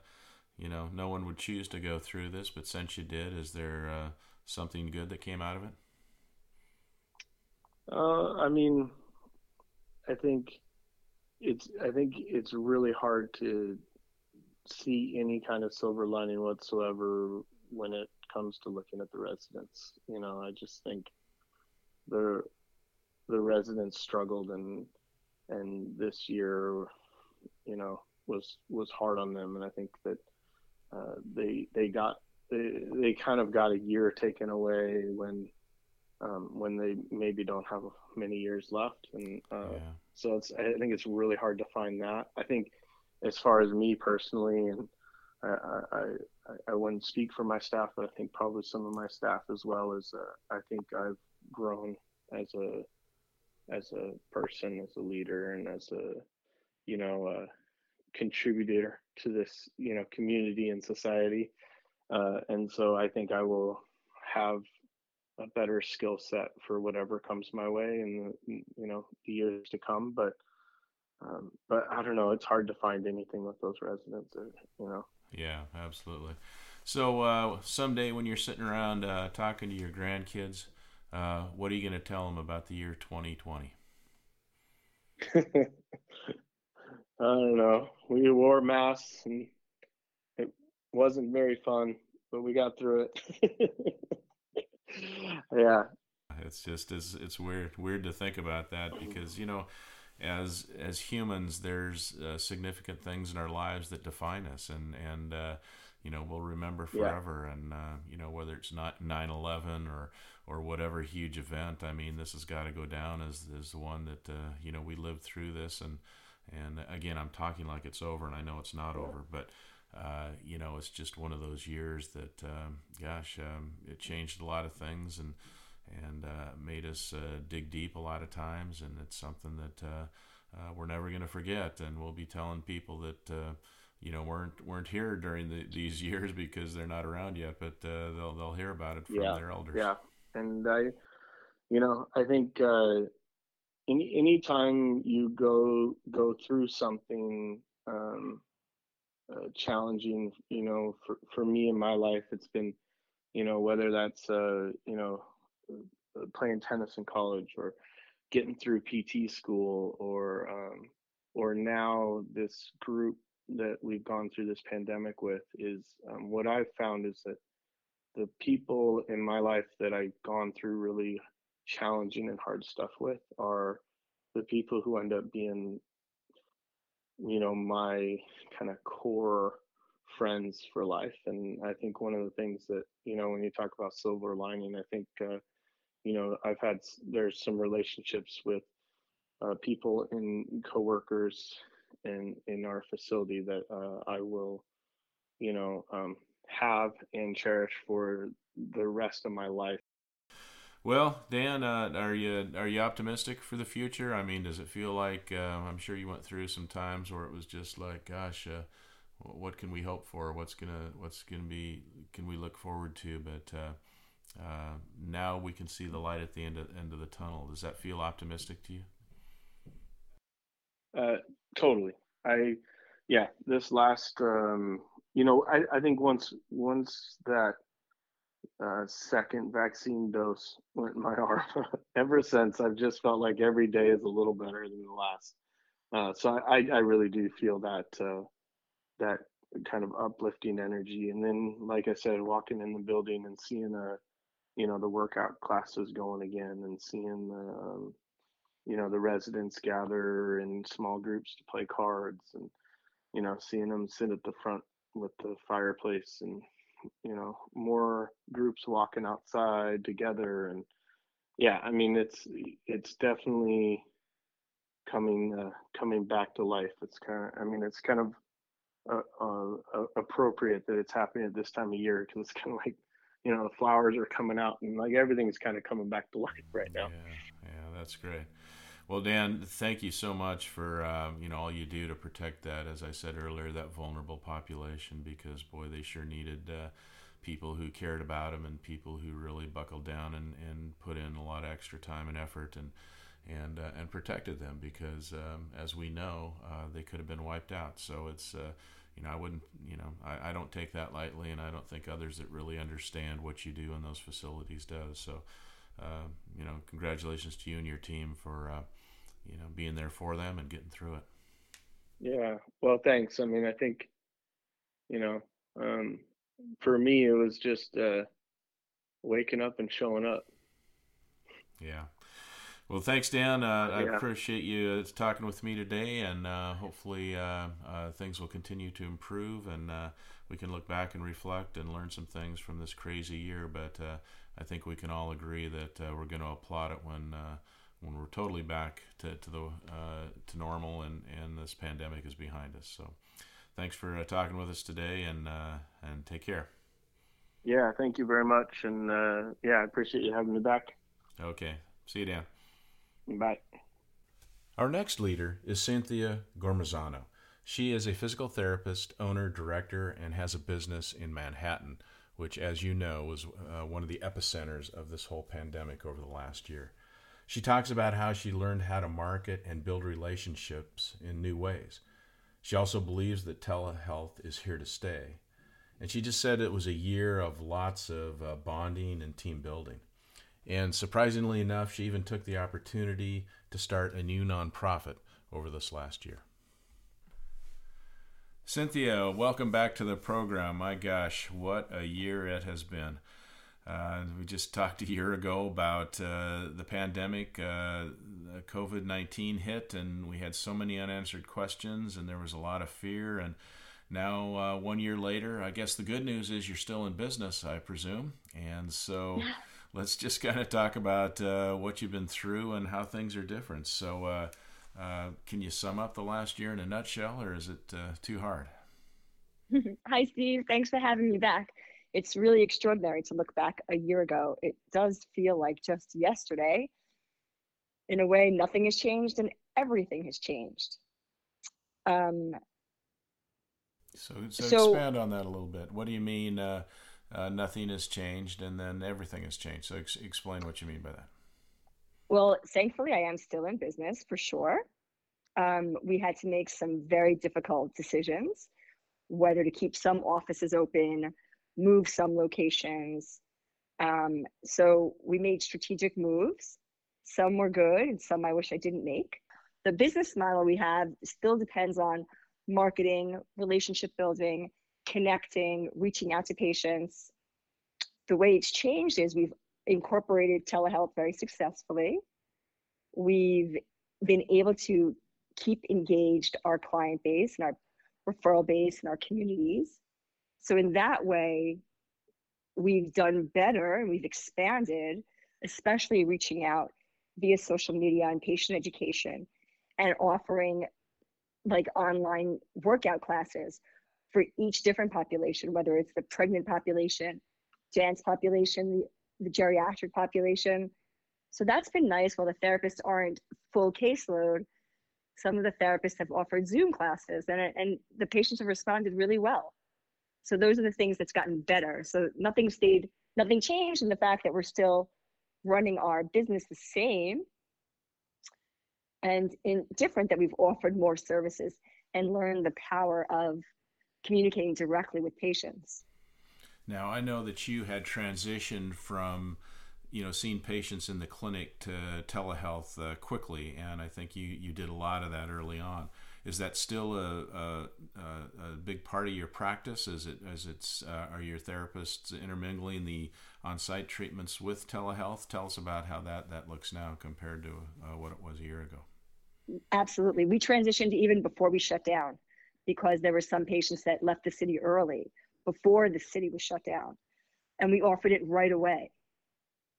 you know no one would choose to go through this, but since you did, is there uh, something good that came out of it? Uh, I mean, I think it's I think it's really hard to see any kind of silver lining whatsoever when it comes to looking at the residents. You know, I just think the the residents struggled and and this year, you know, was was hard on them, and I think that uh, they they got they, they kind of got a year taken away when um, when they maybe don't have many years left, and uh, yeah. so it's I think it's really hard to find that. I think as far as me personally, and I, I, I wouldn't speak for my staff, but I think probably some of my staff as well as uh, I think I've grown as a as a person, as a leader, and as a you know a contributor to this you know community and society. Uh, and so I think I will have a better skill set for whatever comes my way in the you know the years to come. But um, but I don't know. It's hard to find anything with those residents. Or, you know. Yeah, absolutely. So uh, someday when you're sitting around uh, talking to your grandkids, uh, what are you going to tell them about the year 2020? I don't know. We wore masks and it wasn't very fun, but we got through it. yeah. It's just it's it's weird weird to think about that because you know as as humans there's uh, significant things in our lives that define us and and uh, you know we'll remember forever yeah. and uh, you know whether it's not 9/11 or or whatever huge event I mean this has got to go down as as the one that uh, you know we lived through this and and again I'm talking like it's over and I know it's not yeah. over but uh, you know it's just one of those years that um, gosh um, it changed a lot of things and and uh, made us uh, dig deep a lot of times and it's something that uh, we're never going to forget and we'll be telling people that you know weren't weren't here during the, these years because they're not around yet, but uh, they'll they'll hear about it from yeah, their elders. Yeah, and I, you know, I think uh, any anytime you go go through something um, uh, challenging, you know, for for me in my life, it's been, you know, whether that's uh, you know, uh, playing tennis in college or getting through PT school or um, or now this group that we've gone through this pandemic with is um, what I've found is that the people in my life that I've gone through really challenging and hard stuff with are the people who end up being, you know, my kind of core friends for life. And I think one of the things that, you know, when you talk about silver lining, I think, uh, you know, I've had, there's some relationships with uh, people and coworkers in in our facility that uh, I will, you know, um, have and cherish for the rest of my life. Well, Dan, uh, are you are you optimistic for the future? I mean, does it feel like uh, I'm sure you went through some times where it was just like, gosh, uh, what can we hope for? What's gonna what's gonna be? Can we look forward to? But uh, now we can see the light at the end of, end of the tunnel. Does that feel optimistic to you? Uh, totally. I, yeah, this last, um, you know, I, I think once once that uh, second vaccine dose went in my arm. Ever since, I've just felt like every day is a little better than the last. Uh, so I, I really do feel that uh, that kind of uplifting energy. And then, like I said, walking in the building and seeing a, you know, the workout classes going again, and seeing the, um, you know, the residents gather in small groups to play cards, and you know, seeing them sit at the front with the fireplace and you know more groups walking outside together and yeah i mean it's it's definitely coming uh, coming back to life. It's kind of i mean it's kind of uh, uh, appropriate that it's happening at this time of year because it's kind of like you know the flowers are coming out and like everything's kind of coming back to life right now yeah yeah that's great well, Dan, thank you so much for um, you know all you do to protect that. As I said earlier, that vulnerable population, because boy, they sure needed uh, people who cared about them and people who really buckled down and, and put in a lot of extra time and effort and and uh, and protected them. Because um, as we know, uh, they could have been wiped out. So it's uh, you know I wouldn't you know I, I don't take that lightly, and I don't think others that really understand what you do in those facilities does. So. Uh, you know, congratulations to you and your team for uh, you know being there for them and getting through it yeah well thanks i mean i think you know um, for me it was just uh, waking up and showing up yeah well, thanks, Dan. Uh, yeah. I appreciate you uh, talking with me today, and uh, hopefully uh, uh, things will continue to improve, and uh, we can look back and reflect and learn some things from this crazy year. But I think we can all agree that we're going to applaud it when when we're totally back to, to the uh, to normal and, and this pandemic is behind us. So, thanks for uh, talking with us today, and uh, and take care. Yeah, thank you very much, and uh, yeah, I appreciate you having me back. Okay, see you, Dan. Bye. Our next leader is Cynthia Gormazano. She is a physical therapist, owner, director, and has a business in Manhattan, which, as you know, was uh, one of the epicenters of this whole pandemic over the last year. She talks about how she learned how to market and build relationships in new ways. She also believes that telehealth is here to stay. And she just said it was a year of lots of uh, bonding and team building. And surprisingly enough, she even took the opportunity to start a new nonprofit over this last year. Cynthia, welcome back to the program. My gosh, what a year it has been. Uh, we just talked a year ago about uh, the pandemic. Uh, COVID 19 hit, and we had so many unanswered questions, and there was a lot of fear. And now, uh, one year later, I guess the good news is you're still in business, I presume. And so let's just kind of talk about uh, what you've been through and how things are different. So, uh, can you sum up the last year in a nutshell, or is it too hard? Hi, Steve. Thanks for having me back it's really extraordinary to look back a year ago. It does feel like just yesterday. In a way, nothing has changed and everything has changed. Um, so, so, so expand on that a little bit. What do you mean uh, uh, nothing has changed and then everything has changed? So ex- explain what you mean by that. Well, thankfully, I am still in business for sure. Um, we had to make some very difficult decisions, whether to keep some offices open, move some locations. Um, so we made strategic moves. Some were good, and some I wish I didn't make. The business model we have still depends on marketing, relationship building, connecting, reaching out to patients. The way it's changed is we've incorporated telehealth very successfully. We've been able to keep engaged our client base and our referral base and our communities. So in that way, we've done better and we've expanded, especially reaching out via social media and patient education and offering like online workout classes for each different population, whether it's the pregnant population, dance population, the, the geriatric population. So that's been nice while the therapists aren't full caseload. Some of the therapists have offered Zoom classes and, and the patients have responded really well. So those are the things that's gotten better. So nothing stayed, nothing changed in the fact that we're still running our business the same and in different that we've offered more services and learned the power of communicating directly with patients. Now, I know that you had transitioned from you know seeing patients in the clinic to telehealth uh, quickly, and I think you you did a lot of that early on. Is that still a, a, a big part of your practice? Is it as it's uh, are your therapists intermingling the on-site treatments with telehealth? Tell us about how that that looks now compared to uh, what it was a year ago. Absolutely, we transitioned even before we shut down because there were some patients that left the city early before the city was shut down, and we offered it right away.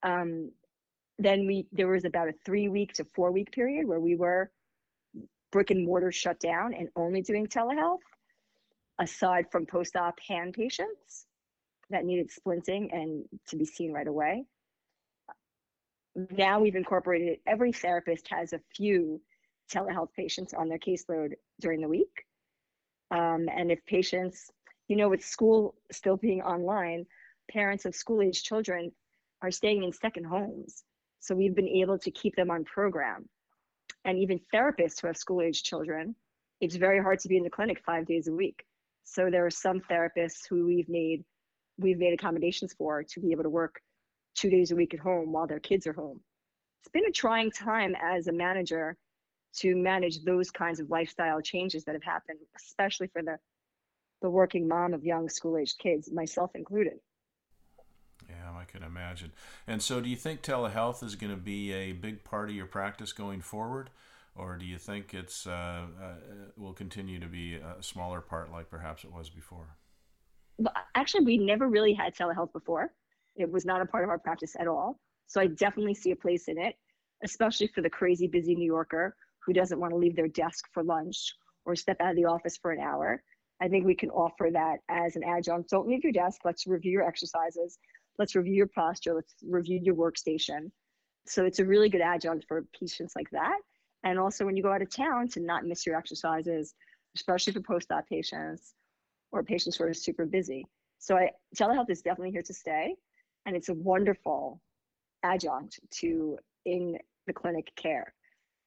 Um, then we there was about a three week to four week period where we were brick and mortar shut down and only doing telehealth, aside from post op hand patients that needed splinting and to be seen right away. Now we've incorporated. Every therapist has a few telehealth patients on their caseload during the week. Um, and if patients, you know, with school still being online, parents of school age children are staying in second homes. So we've been able to keep them on program. And even therapists who have school age children, it's very hard to be in the clinic five days a week. So there are some therapists who we've made we've made accommodations for to be able to work two days a week at home while their kids are home. It's been a trying time as a manager to manage those kinds of lifestyle changes that have happened, especially for the the working mom of young school aged kids, myself included. Yeah, I can imagine. And so, do you think telehealth is going to be a big part of your practice going forward, or do you think it's uh, uh, will continue to be a smaller part, like perhaps it was before? Well, actually, we never really had telehealth before. It was not a part of our practice at all. So I definitely see a place in it, especially for the crazy busy New Yorker who doesn't want to leave their desk for lunch or step out of the office for an hour. I think we can offer that as an adjunct. Don't leave your desk. Let's review your exercises. Let's review your posture. Let's review your workstation. So it's a really good adjunct for patients like that. And also when you go out of town to not miss your exercises, especially for post-op patients or patients who are super busy. So I, telehealth is definitely here to stay. And it's a wonderful adjunct to in the clinic care.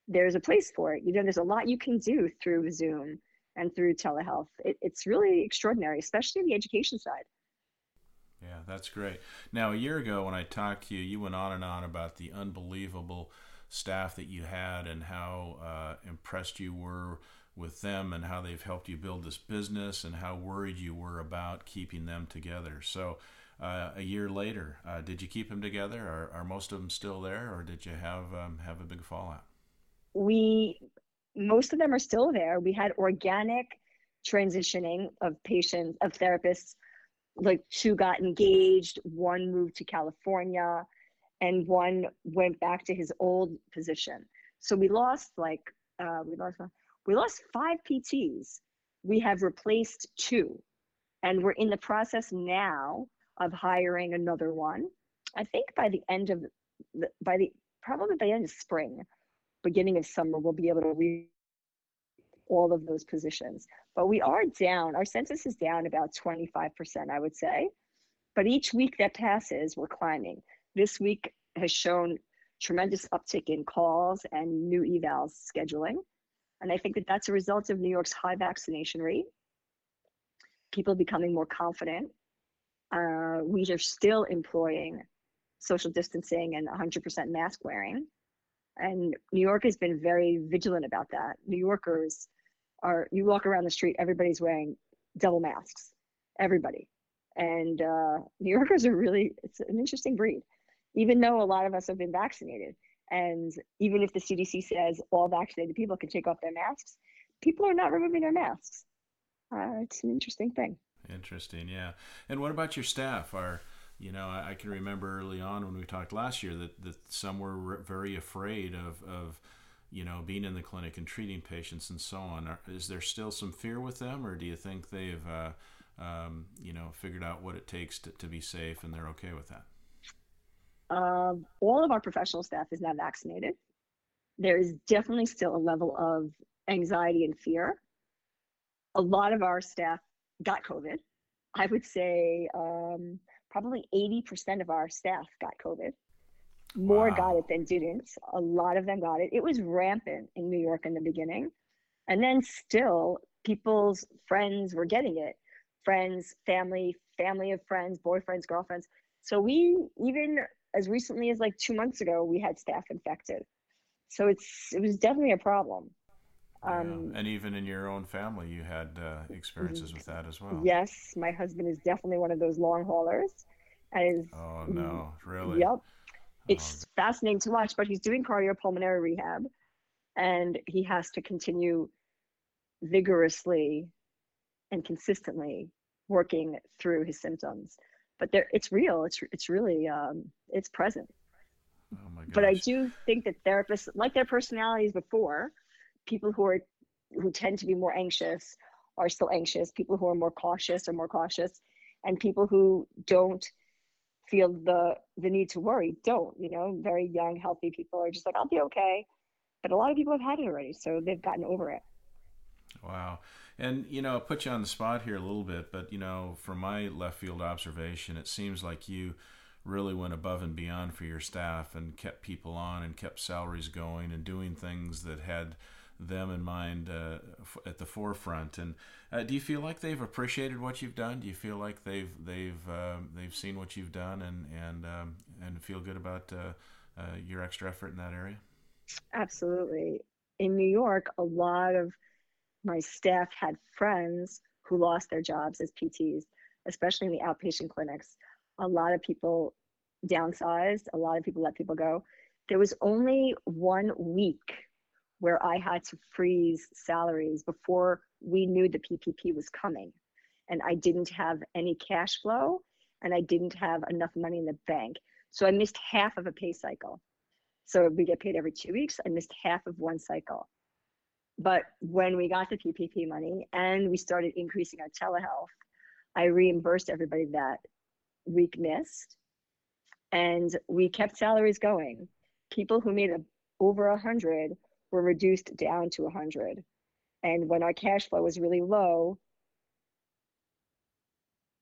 There's a place for it. You know, there's a lot you can do through Zoom and through telehealth. It, it's really extraordinary, especially in the education side. Yeah, that's great. Now, a year ago when I talked to you, you went on and on about the unbelievable staff that you had and how uh, impressed you were with them and how they've helped you build this business and how worried you were about keeping them together. So, uh, a year later, uh, did you keep them together? Are, are most of them still there, or did you have um, have a big fallout? We most of them are still there. We had organic transitioning of patients of therapists like two got engaged, one moved to California, and one went back to his old position. So we lost like uh, we lost we lost five PTs. We have replaced two, and we're in the process now of hiring another one. I think by the end of the, by the probably by the end of spring, beginning of summer, we'll be able to re all of those positions. But we are down, our census is down about 25%, I would say. But each week that passes, we're climbing. This week has shown tremendous uptick in calls and new evals scheduling. And I think that that's a result of New York's high vaccination rate, people becoming more confident. Uh, we are still employing social distancing and 100% mask wearing. And New York has been very vigilant about that. New Yorkers are you walk around the street, everybody's wearing double masks, everybody. And uh, New Yorkers are really, it's an interesting breed, even though a lot of us have been vaccinated. And even if the CDC says all vaccinated people can take off their masks, people are not removing their masks. Uh, it's an interesting thing. Interesting, yeah. And what about your staff? Are you know, I, I, can remember early on when we talked last year that, that some were very afraid of, of you know, being in the clinic and treating patients and so on. Are, is there still some fear with them, or do you think they've, uh, um, you know, figured out what it takes to, to be safe and they're okay with that? Uh, all of our professional staff is now vaccinated. There is definitely still a level of anxiety and fear. A lot of our staff got COVID. I would say um, probably 80% of our staff got COVID more wow. got it than didn't. A lot of them got it. It was rampant in New York in the beginning. And then still, people's friends were getting it. friends, family, family of friends, boyfriends, girlfriends. So we even as recently as like two months ago, we had staff infected. So it's it was definitely a problem. Um, yeah. And even in your own family, you had uh, experiences with that as well. Yes, my husband is definitely one of those long haulers. And is, oh no, really? Yep. It's oh, fascinating to watch, but he's doing cardiopulmonary rehab, and he has to continue vigorously and consistently working through his symptoms. But there, it's real. It's it's really um, it's present. Oh but I do think that therapists, like their personalities before, people who are who tend to be more anxious are still anxious. People who are more cautious are more cautious. And people who don't feel the the need to worry don't you know? Very young healthy people are just like i'll be okay. But a lot of people have had it already so they've gotten over it. Wow. And you know put you on the spot here a little bit but you know from my left field observation it seems like you really went above and beyond for your staff and kept people on and kept salaries going and doing things that had them in mind uh, at the forefront. And uh, do you feel like they've appreciated what you've done? Do you feel like they've they've uh, they've seen what you've done and and um, and feel good about uh, uh, your extra effort in that area? Absolutely. In New York, a lot of my staff had friends who lost their jobs as PTs, especially in the outpatient clinics. A lot of people downsized. A lot of people let people go. There was only one week where I had to freeze salaries before we knew the PPP was coming. And I didn't have any cash flow and I didn't have enough money in the bank. So I missed half of a pay cycle. So we get paid every two weeks. I missed half of one cycle. But when we got the PPP money and we started increasing our telehealth, I reimbursed everybody that week missed. And we kept salaries going. People who made a, over a hundred were reduced down to 100. And when our cash flow was really low,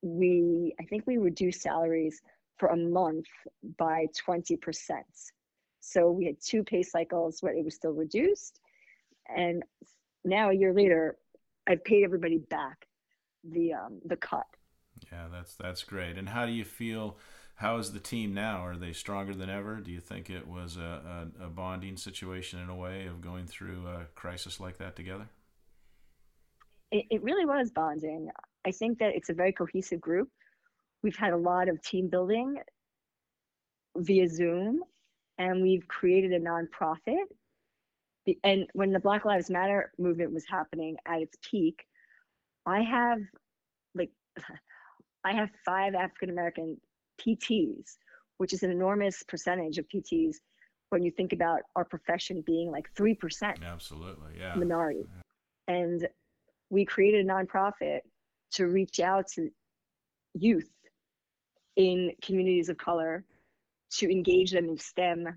we, I think we reduced salaries for a month by 20%. So we had two pay cycles where it was still reduced. And now a year later, I've paid everybody back the um, the cut. Yeah, that's that's great. And how do you feel how is the team now? Are they stronger than ever? Do you think it was a, a, a bonding situation in a way of going through a crisis like that together? It, it really was bonding. I think that it's a very cohesive group. We've had a lot of team building via Zoom, and we've created a nonprofit. And when the Black Lives Matter movement was happening at its peak, I have like I have five African American PTs, which is an enormous percentage of PTs when you think about our profession being like 3%. Absolutely, yeah. Minority. Yeah. And we created a nonprofit to reach out to youth in communities of color to engage them in STEM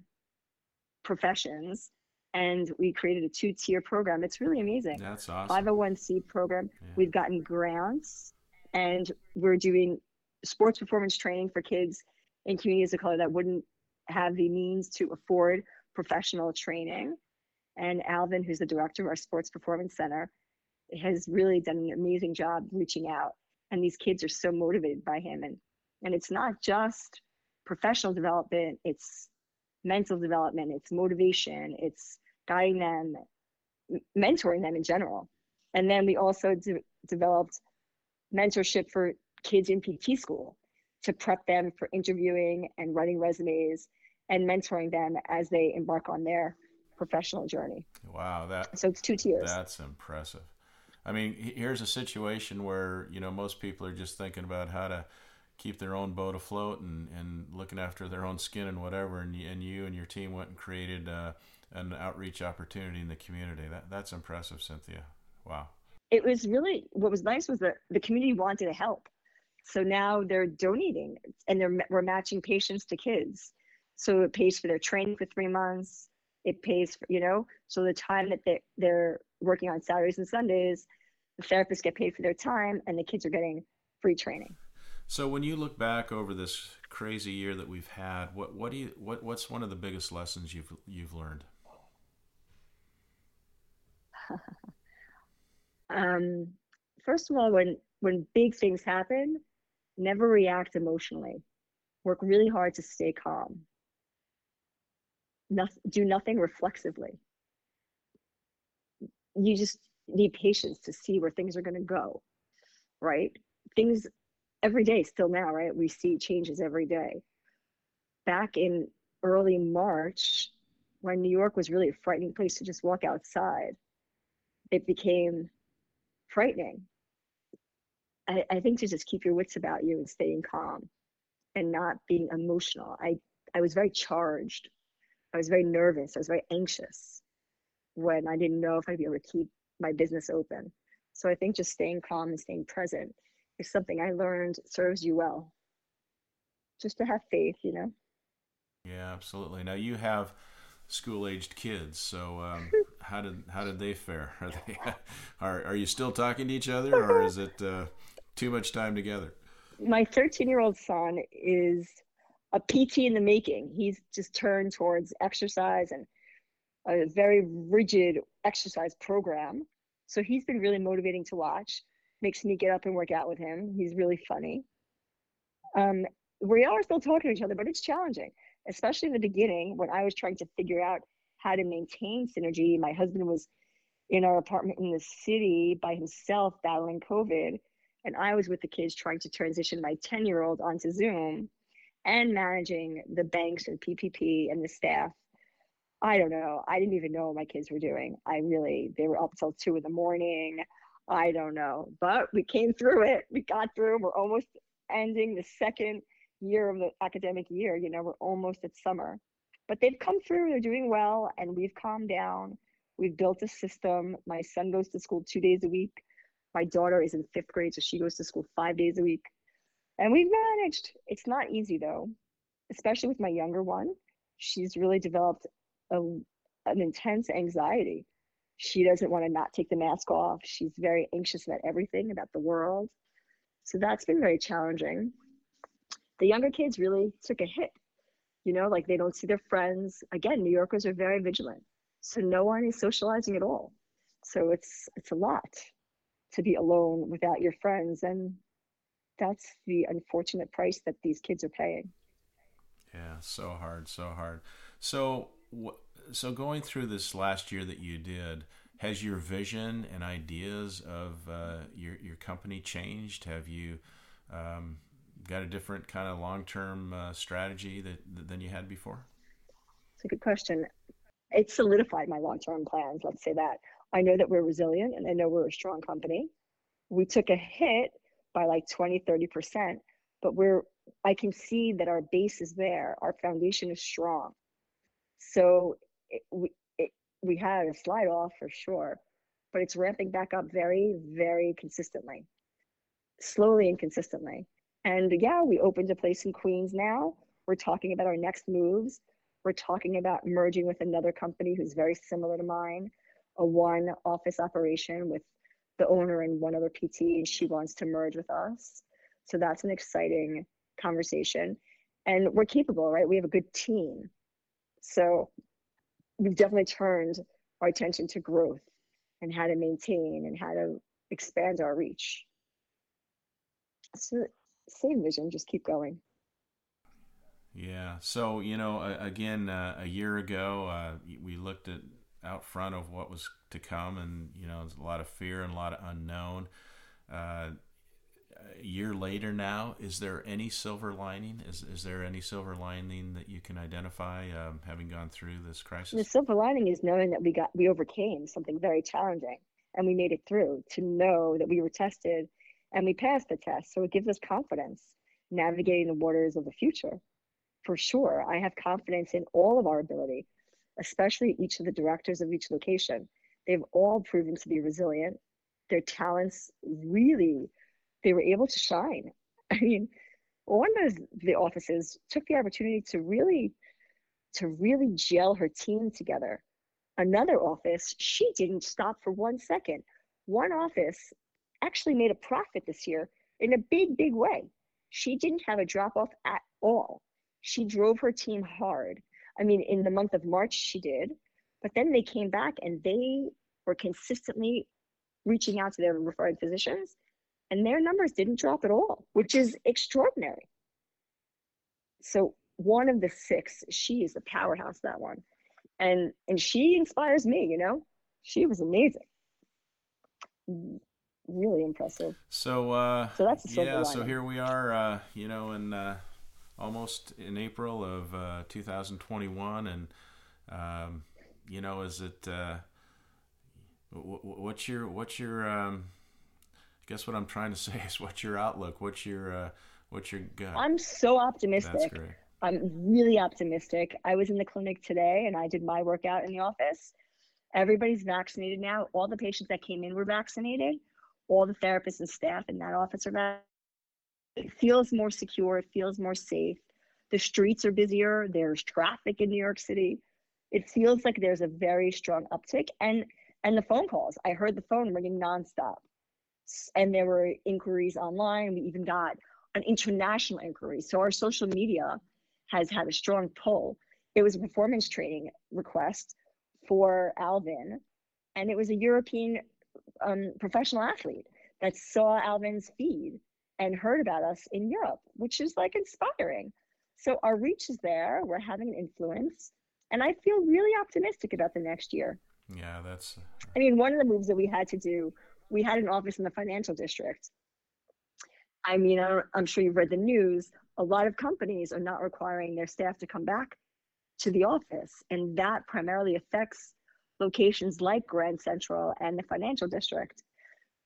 professions. And we created a two tier program. It's really amazing. That's awesome. 501c program. Yeah. We've gotten grants and we're doing sports performance training for kids in communities of color that wouldn't have the means to afford professional training. And Alvin, who's the director of our Sports Performance Center, has really done an amazing job reaching out. And these kids are so motivated by him. And, and it's not just professional development, it's mental development, it's motivation, it's guiding them, mentoring them in general. And then we also de- developed mentorship for kids in PT school to prep them for interviewing and writing resumes and mentoring them as they embark on their professional journey. Wow, that so it's two tiers. That's impressive. I mean, here's a situation where you know most people are just thinking about how to keep their own boat afloat and, and looking after their own skin and whatever. And, you and you and your team went and created uh, an outreach opportunity in the community. That that's impressive, Cynthia. Wow. It was really what was nice was that the community wanted to help. So now they're donating and they're we're matching patients to kids. So it pays for their training for three months. It pays for, you know, so the time that they, they're working on Saturdays and Sundays, the therapists get paid for their time and the kids are getting free training. So when you look back over this crazy year that we've had, what what do you what what's one of the biggest lessons you've you've learned? um, first of all, when when big things happen, never react emotionally. Work really hard to stay calm. Do nothing reflexively. You just need patience to see where things are going to go, right? Things every day, still now, right? We see changes every day. Back in early March, when New York was really a frightening place to just walk outside, it became frightening. I, I think to just keep your wits about you and staying calm and not being emotional. I, I was very charged. I was very nervous. I was very anxious when I didn't know if I'd be able to keep my business open. So I think just staying calm and staying present is something I learned serves you well. Just to have faith, you know? Yeah, absolutely. Now you have school-aged kids, so um, how did how did they fare? Are they are are you still talking to each other, or is it uh, too much time together? My 13-year-old son is a PT in the making. He's just turned towards exercise and a very rigid exercise program. So he's been really motivating to watch. Makes me get up and work out with him. He's really funny. Um, we are still talking to each other, but it's challenging, especially in the beginning when I was trying to figure out how to maintain synergy. My husband was in our apartment in the city by himself battling COVID, and I was with the kids trying to transition my 10 year old onto Zoom and managing the banks and PPP and the staff I don't know. I didn't even know what my kids were doing. I really, they were up till two in the morning. I don't know. But we came through it. We got through. We're almost ending the second year of the academic year. You know, we're almost at summer. But they've come through. They're doing well. And we've calmed down. We've built a system. My son goes to school two days a week. My daughter is in fifth grade, so she goes to school five days a week. And we've managed. It's not easy, though, especially with my younger one. She's really developed a, an intense anxiety. She doesn't want to not take the mask off. She's very anxious about everything, about the world. So that's been very challenging. The younger kids really took a hit. You know, like they don't see their friends. Again, New Yorkers are very vigilant. So no one is socializing at all. So it's it's a lot to be alone without your friends and that's the unfortunate price that these kids are paying. Yeah, so hard, so hard. So so going through this last year that you did, has your vision and ideas of uh, your your company changed? Have you um, got a different kind of long term uh, strategy that than you had before? It's a good question. It solidified my long term plans. Let's say that. I know that we're resilient, and I know we're a strong company. We took a hit by like 20, 30 percent, but we're I can see that our base is there. Our foundation is strong so it, we, it, we had a slide off for sure, but it's ramping back up very, very consistently, slowly and consistently. And yeah, we opened a place in Queens now. We're talking about our next moves. We're talking about merging with another company who's very similar to mine, a one office operation with the owner and one other PT, and she wants to merge with us. So that's an exciting conversation. And we're capable, right? We have a good team. So we've definitely turned our attention to growth and how to maintain and how to expand our reach. So same vision, just keep going. Yeah. So you know, again, uh, a year ago, uh, we looked at out front of what was to come, and you know, there's a lot of fear and a lot of unknown. Uh, a year later now, is there any silver lining? Is is there any silver lining that you can identify, um, having gone through this crisis? The silver lining is knowing that we got we overcame something very challenging and we made it through. To know that we were tested and we passed the test, so it gives us confidence navigating the waters of the future. For sure, I have confidence in all of our ability, especially each of the directors of each location. They've all proven to be resilient. Their talents really they were able to shine. I mean, one of the offices took the opportunity to really to really gel her team together. Another office, she didn't stop for one second. One office actually made a profit this year in a big, big way. She didn't have a drop off at all. She drove her team hard. I mean, in the month of March, she did, but then they came back and they were consistently reaching out to their referring physicians and their numbers didn't drop at all, which is extraordinary. So one of the six, she is the powerhouse, that one. And and she inspires me, you know. She was amazing. Really impressive. So uh so that's yeah, so here we are uh, you know, in uh almost in April of uh 2021 and um you know, is it uh what's your what's your um I guess what I'm trying to say is what's your outlook? What's your uh what's your gut? I'm so optimistic. That's great. I'm really optimistic. I was in the clinic today and I did my workout in the office. Everybody's vaccinated now. All the patients that came in were vaccinated. All the therapists and staff in that office are vaccinated. It feels more secure. It feels more safe. The streets are busier. There's traffic in New York City. It feels like there's a very strong uptick. And and the phone calls. I heard the phone ringing nonstop. And there were inquiries online. We even got an international inquiry. So our social media has had a strong pull. It was a performance training request for Alvin, and it was a European um, professional athlete that saw Alvin's feed and heard about us in Europe, which is like inspiring. So our reach is there. We're having an influence, and I feel really optimistic about the next year. Yeah, that's. Uh, I mean, one of the moves that we had to do, we had an office in the financial district. I mean, I'm sure you've read the news a lot of companies are not requiring their staff to come back to the office. And that primarily affects locations like Grand Central and the financial district.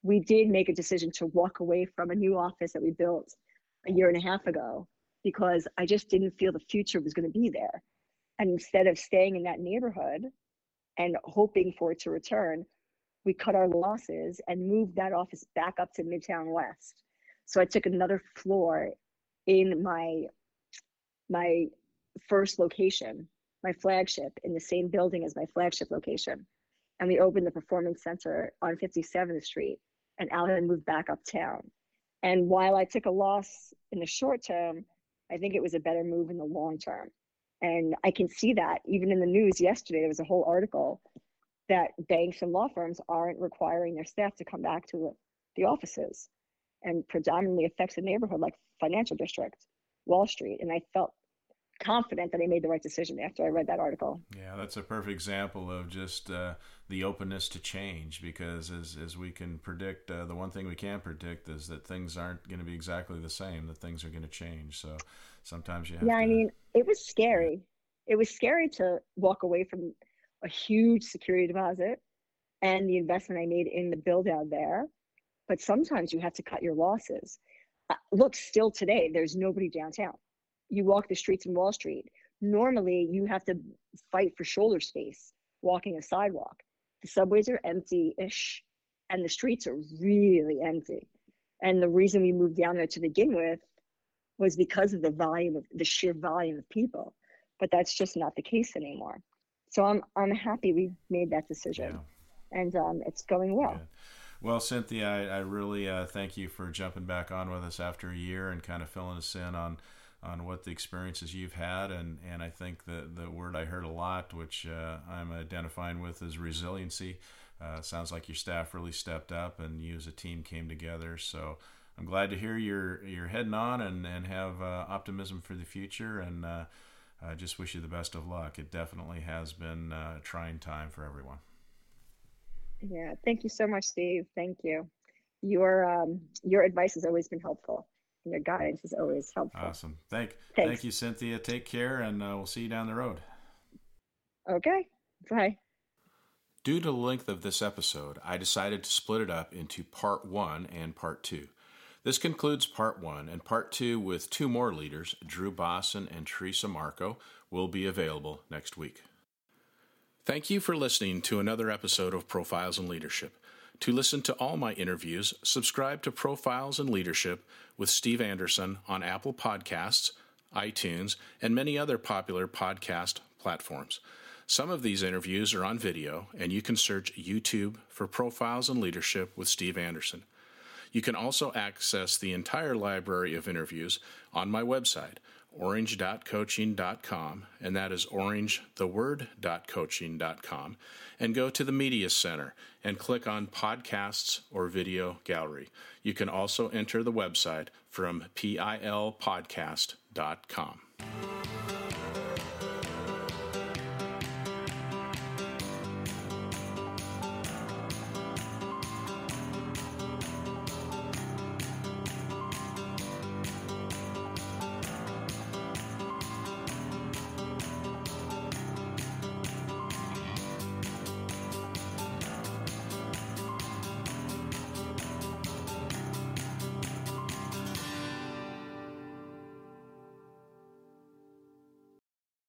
We did make a decision to walk away from a new office that we built a year and a half ago because I just didn't feel the future was going to be there. And instead of staying in that neighborhood and hoping for it to return, we cut our losses and moved that office back up to Midtown West. So I took another floor in my my first location, my flagship in the same building as my flagship location. And we opened the performance center on 57th Street and Alan moved back uptown. And while I took a loss in the short term, I think it was a better move in the long term. And I can see that even in the news yesterday, there was a whole article that banks and law firms aren't requiring their staff to come back to the, offices and predominantly affects neighborhood like financial district, Wall Street. And I felt confident that I made the right decision after I read that article. Yeah, that's a perfect example of just uh, the openness to change because as, as we can predict, uh, the one thing we can't predict is that things aren't going to be exactly the same, that things are going to change. So sometimes you have to Yeah, to, I mean, it was scary. It was scary to walk away from a huge security deposit and the investment I made in the build out there. But sometimes you have to cut your losses. Uh, look, still today, there's nobody downtown. You walk the streets in Wall Street. Normally, you have to fight for shoulder space walking a sidewalk. The subways are empty ish, and the streets are really empty. And the reason we moved down there to begin with was because of the volume of the sheer volume of people. But that's just not the case anymore. So I'm I'm happy we made that decision, yeah. and um, it's going well. Good. Well, Cynthia, I, I really uh, thank you for jumping back on with us after a year and kind of filling us in on on what the experiences you've had, and and I think the the word I heard a lot, which uh, I'm identifying with, is resiliency. Uh, sounds like your staff really stepped up, and you as a team came together. So I'm glad to hear you're you're heading on and and have uh, optimism for the future, and uh, I just wish you the best of luck. It definitely has been uh, a trying time for everyone. Yeah, thank you so much, Steve. Thank you. Your um, your advice has always been helpful. Your guidance is always helpful. Awesome. Thank Thanks. thank you, Cynthia. Take care, and uh, we'll see you down the road. Okay. Bye. Due to the length of this episode, I decided to split it up into part one and part two. This concludes part one, and part two with two more leaders, Drew Bosson and Teresa Marco, will be available next week. Thank you for listening to another episode of Profiles in Leadership. To listen to all my interviews, subscribe to Profiles in Leadership with Steve Anderson on Apple Podcasts, iTunes, and many other popular podcast platforms. Some of these interviews are on video, and you can search YouTube for Profiles in Leadership with Steve Anderson. You can also access the entire library of interviews on my website, orange.coaching.com, and that is orangetheword.coaching.com, and go to the Media Center and click on Podcasts or Video Gallery. You can also enter the website from pilpodcast.com.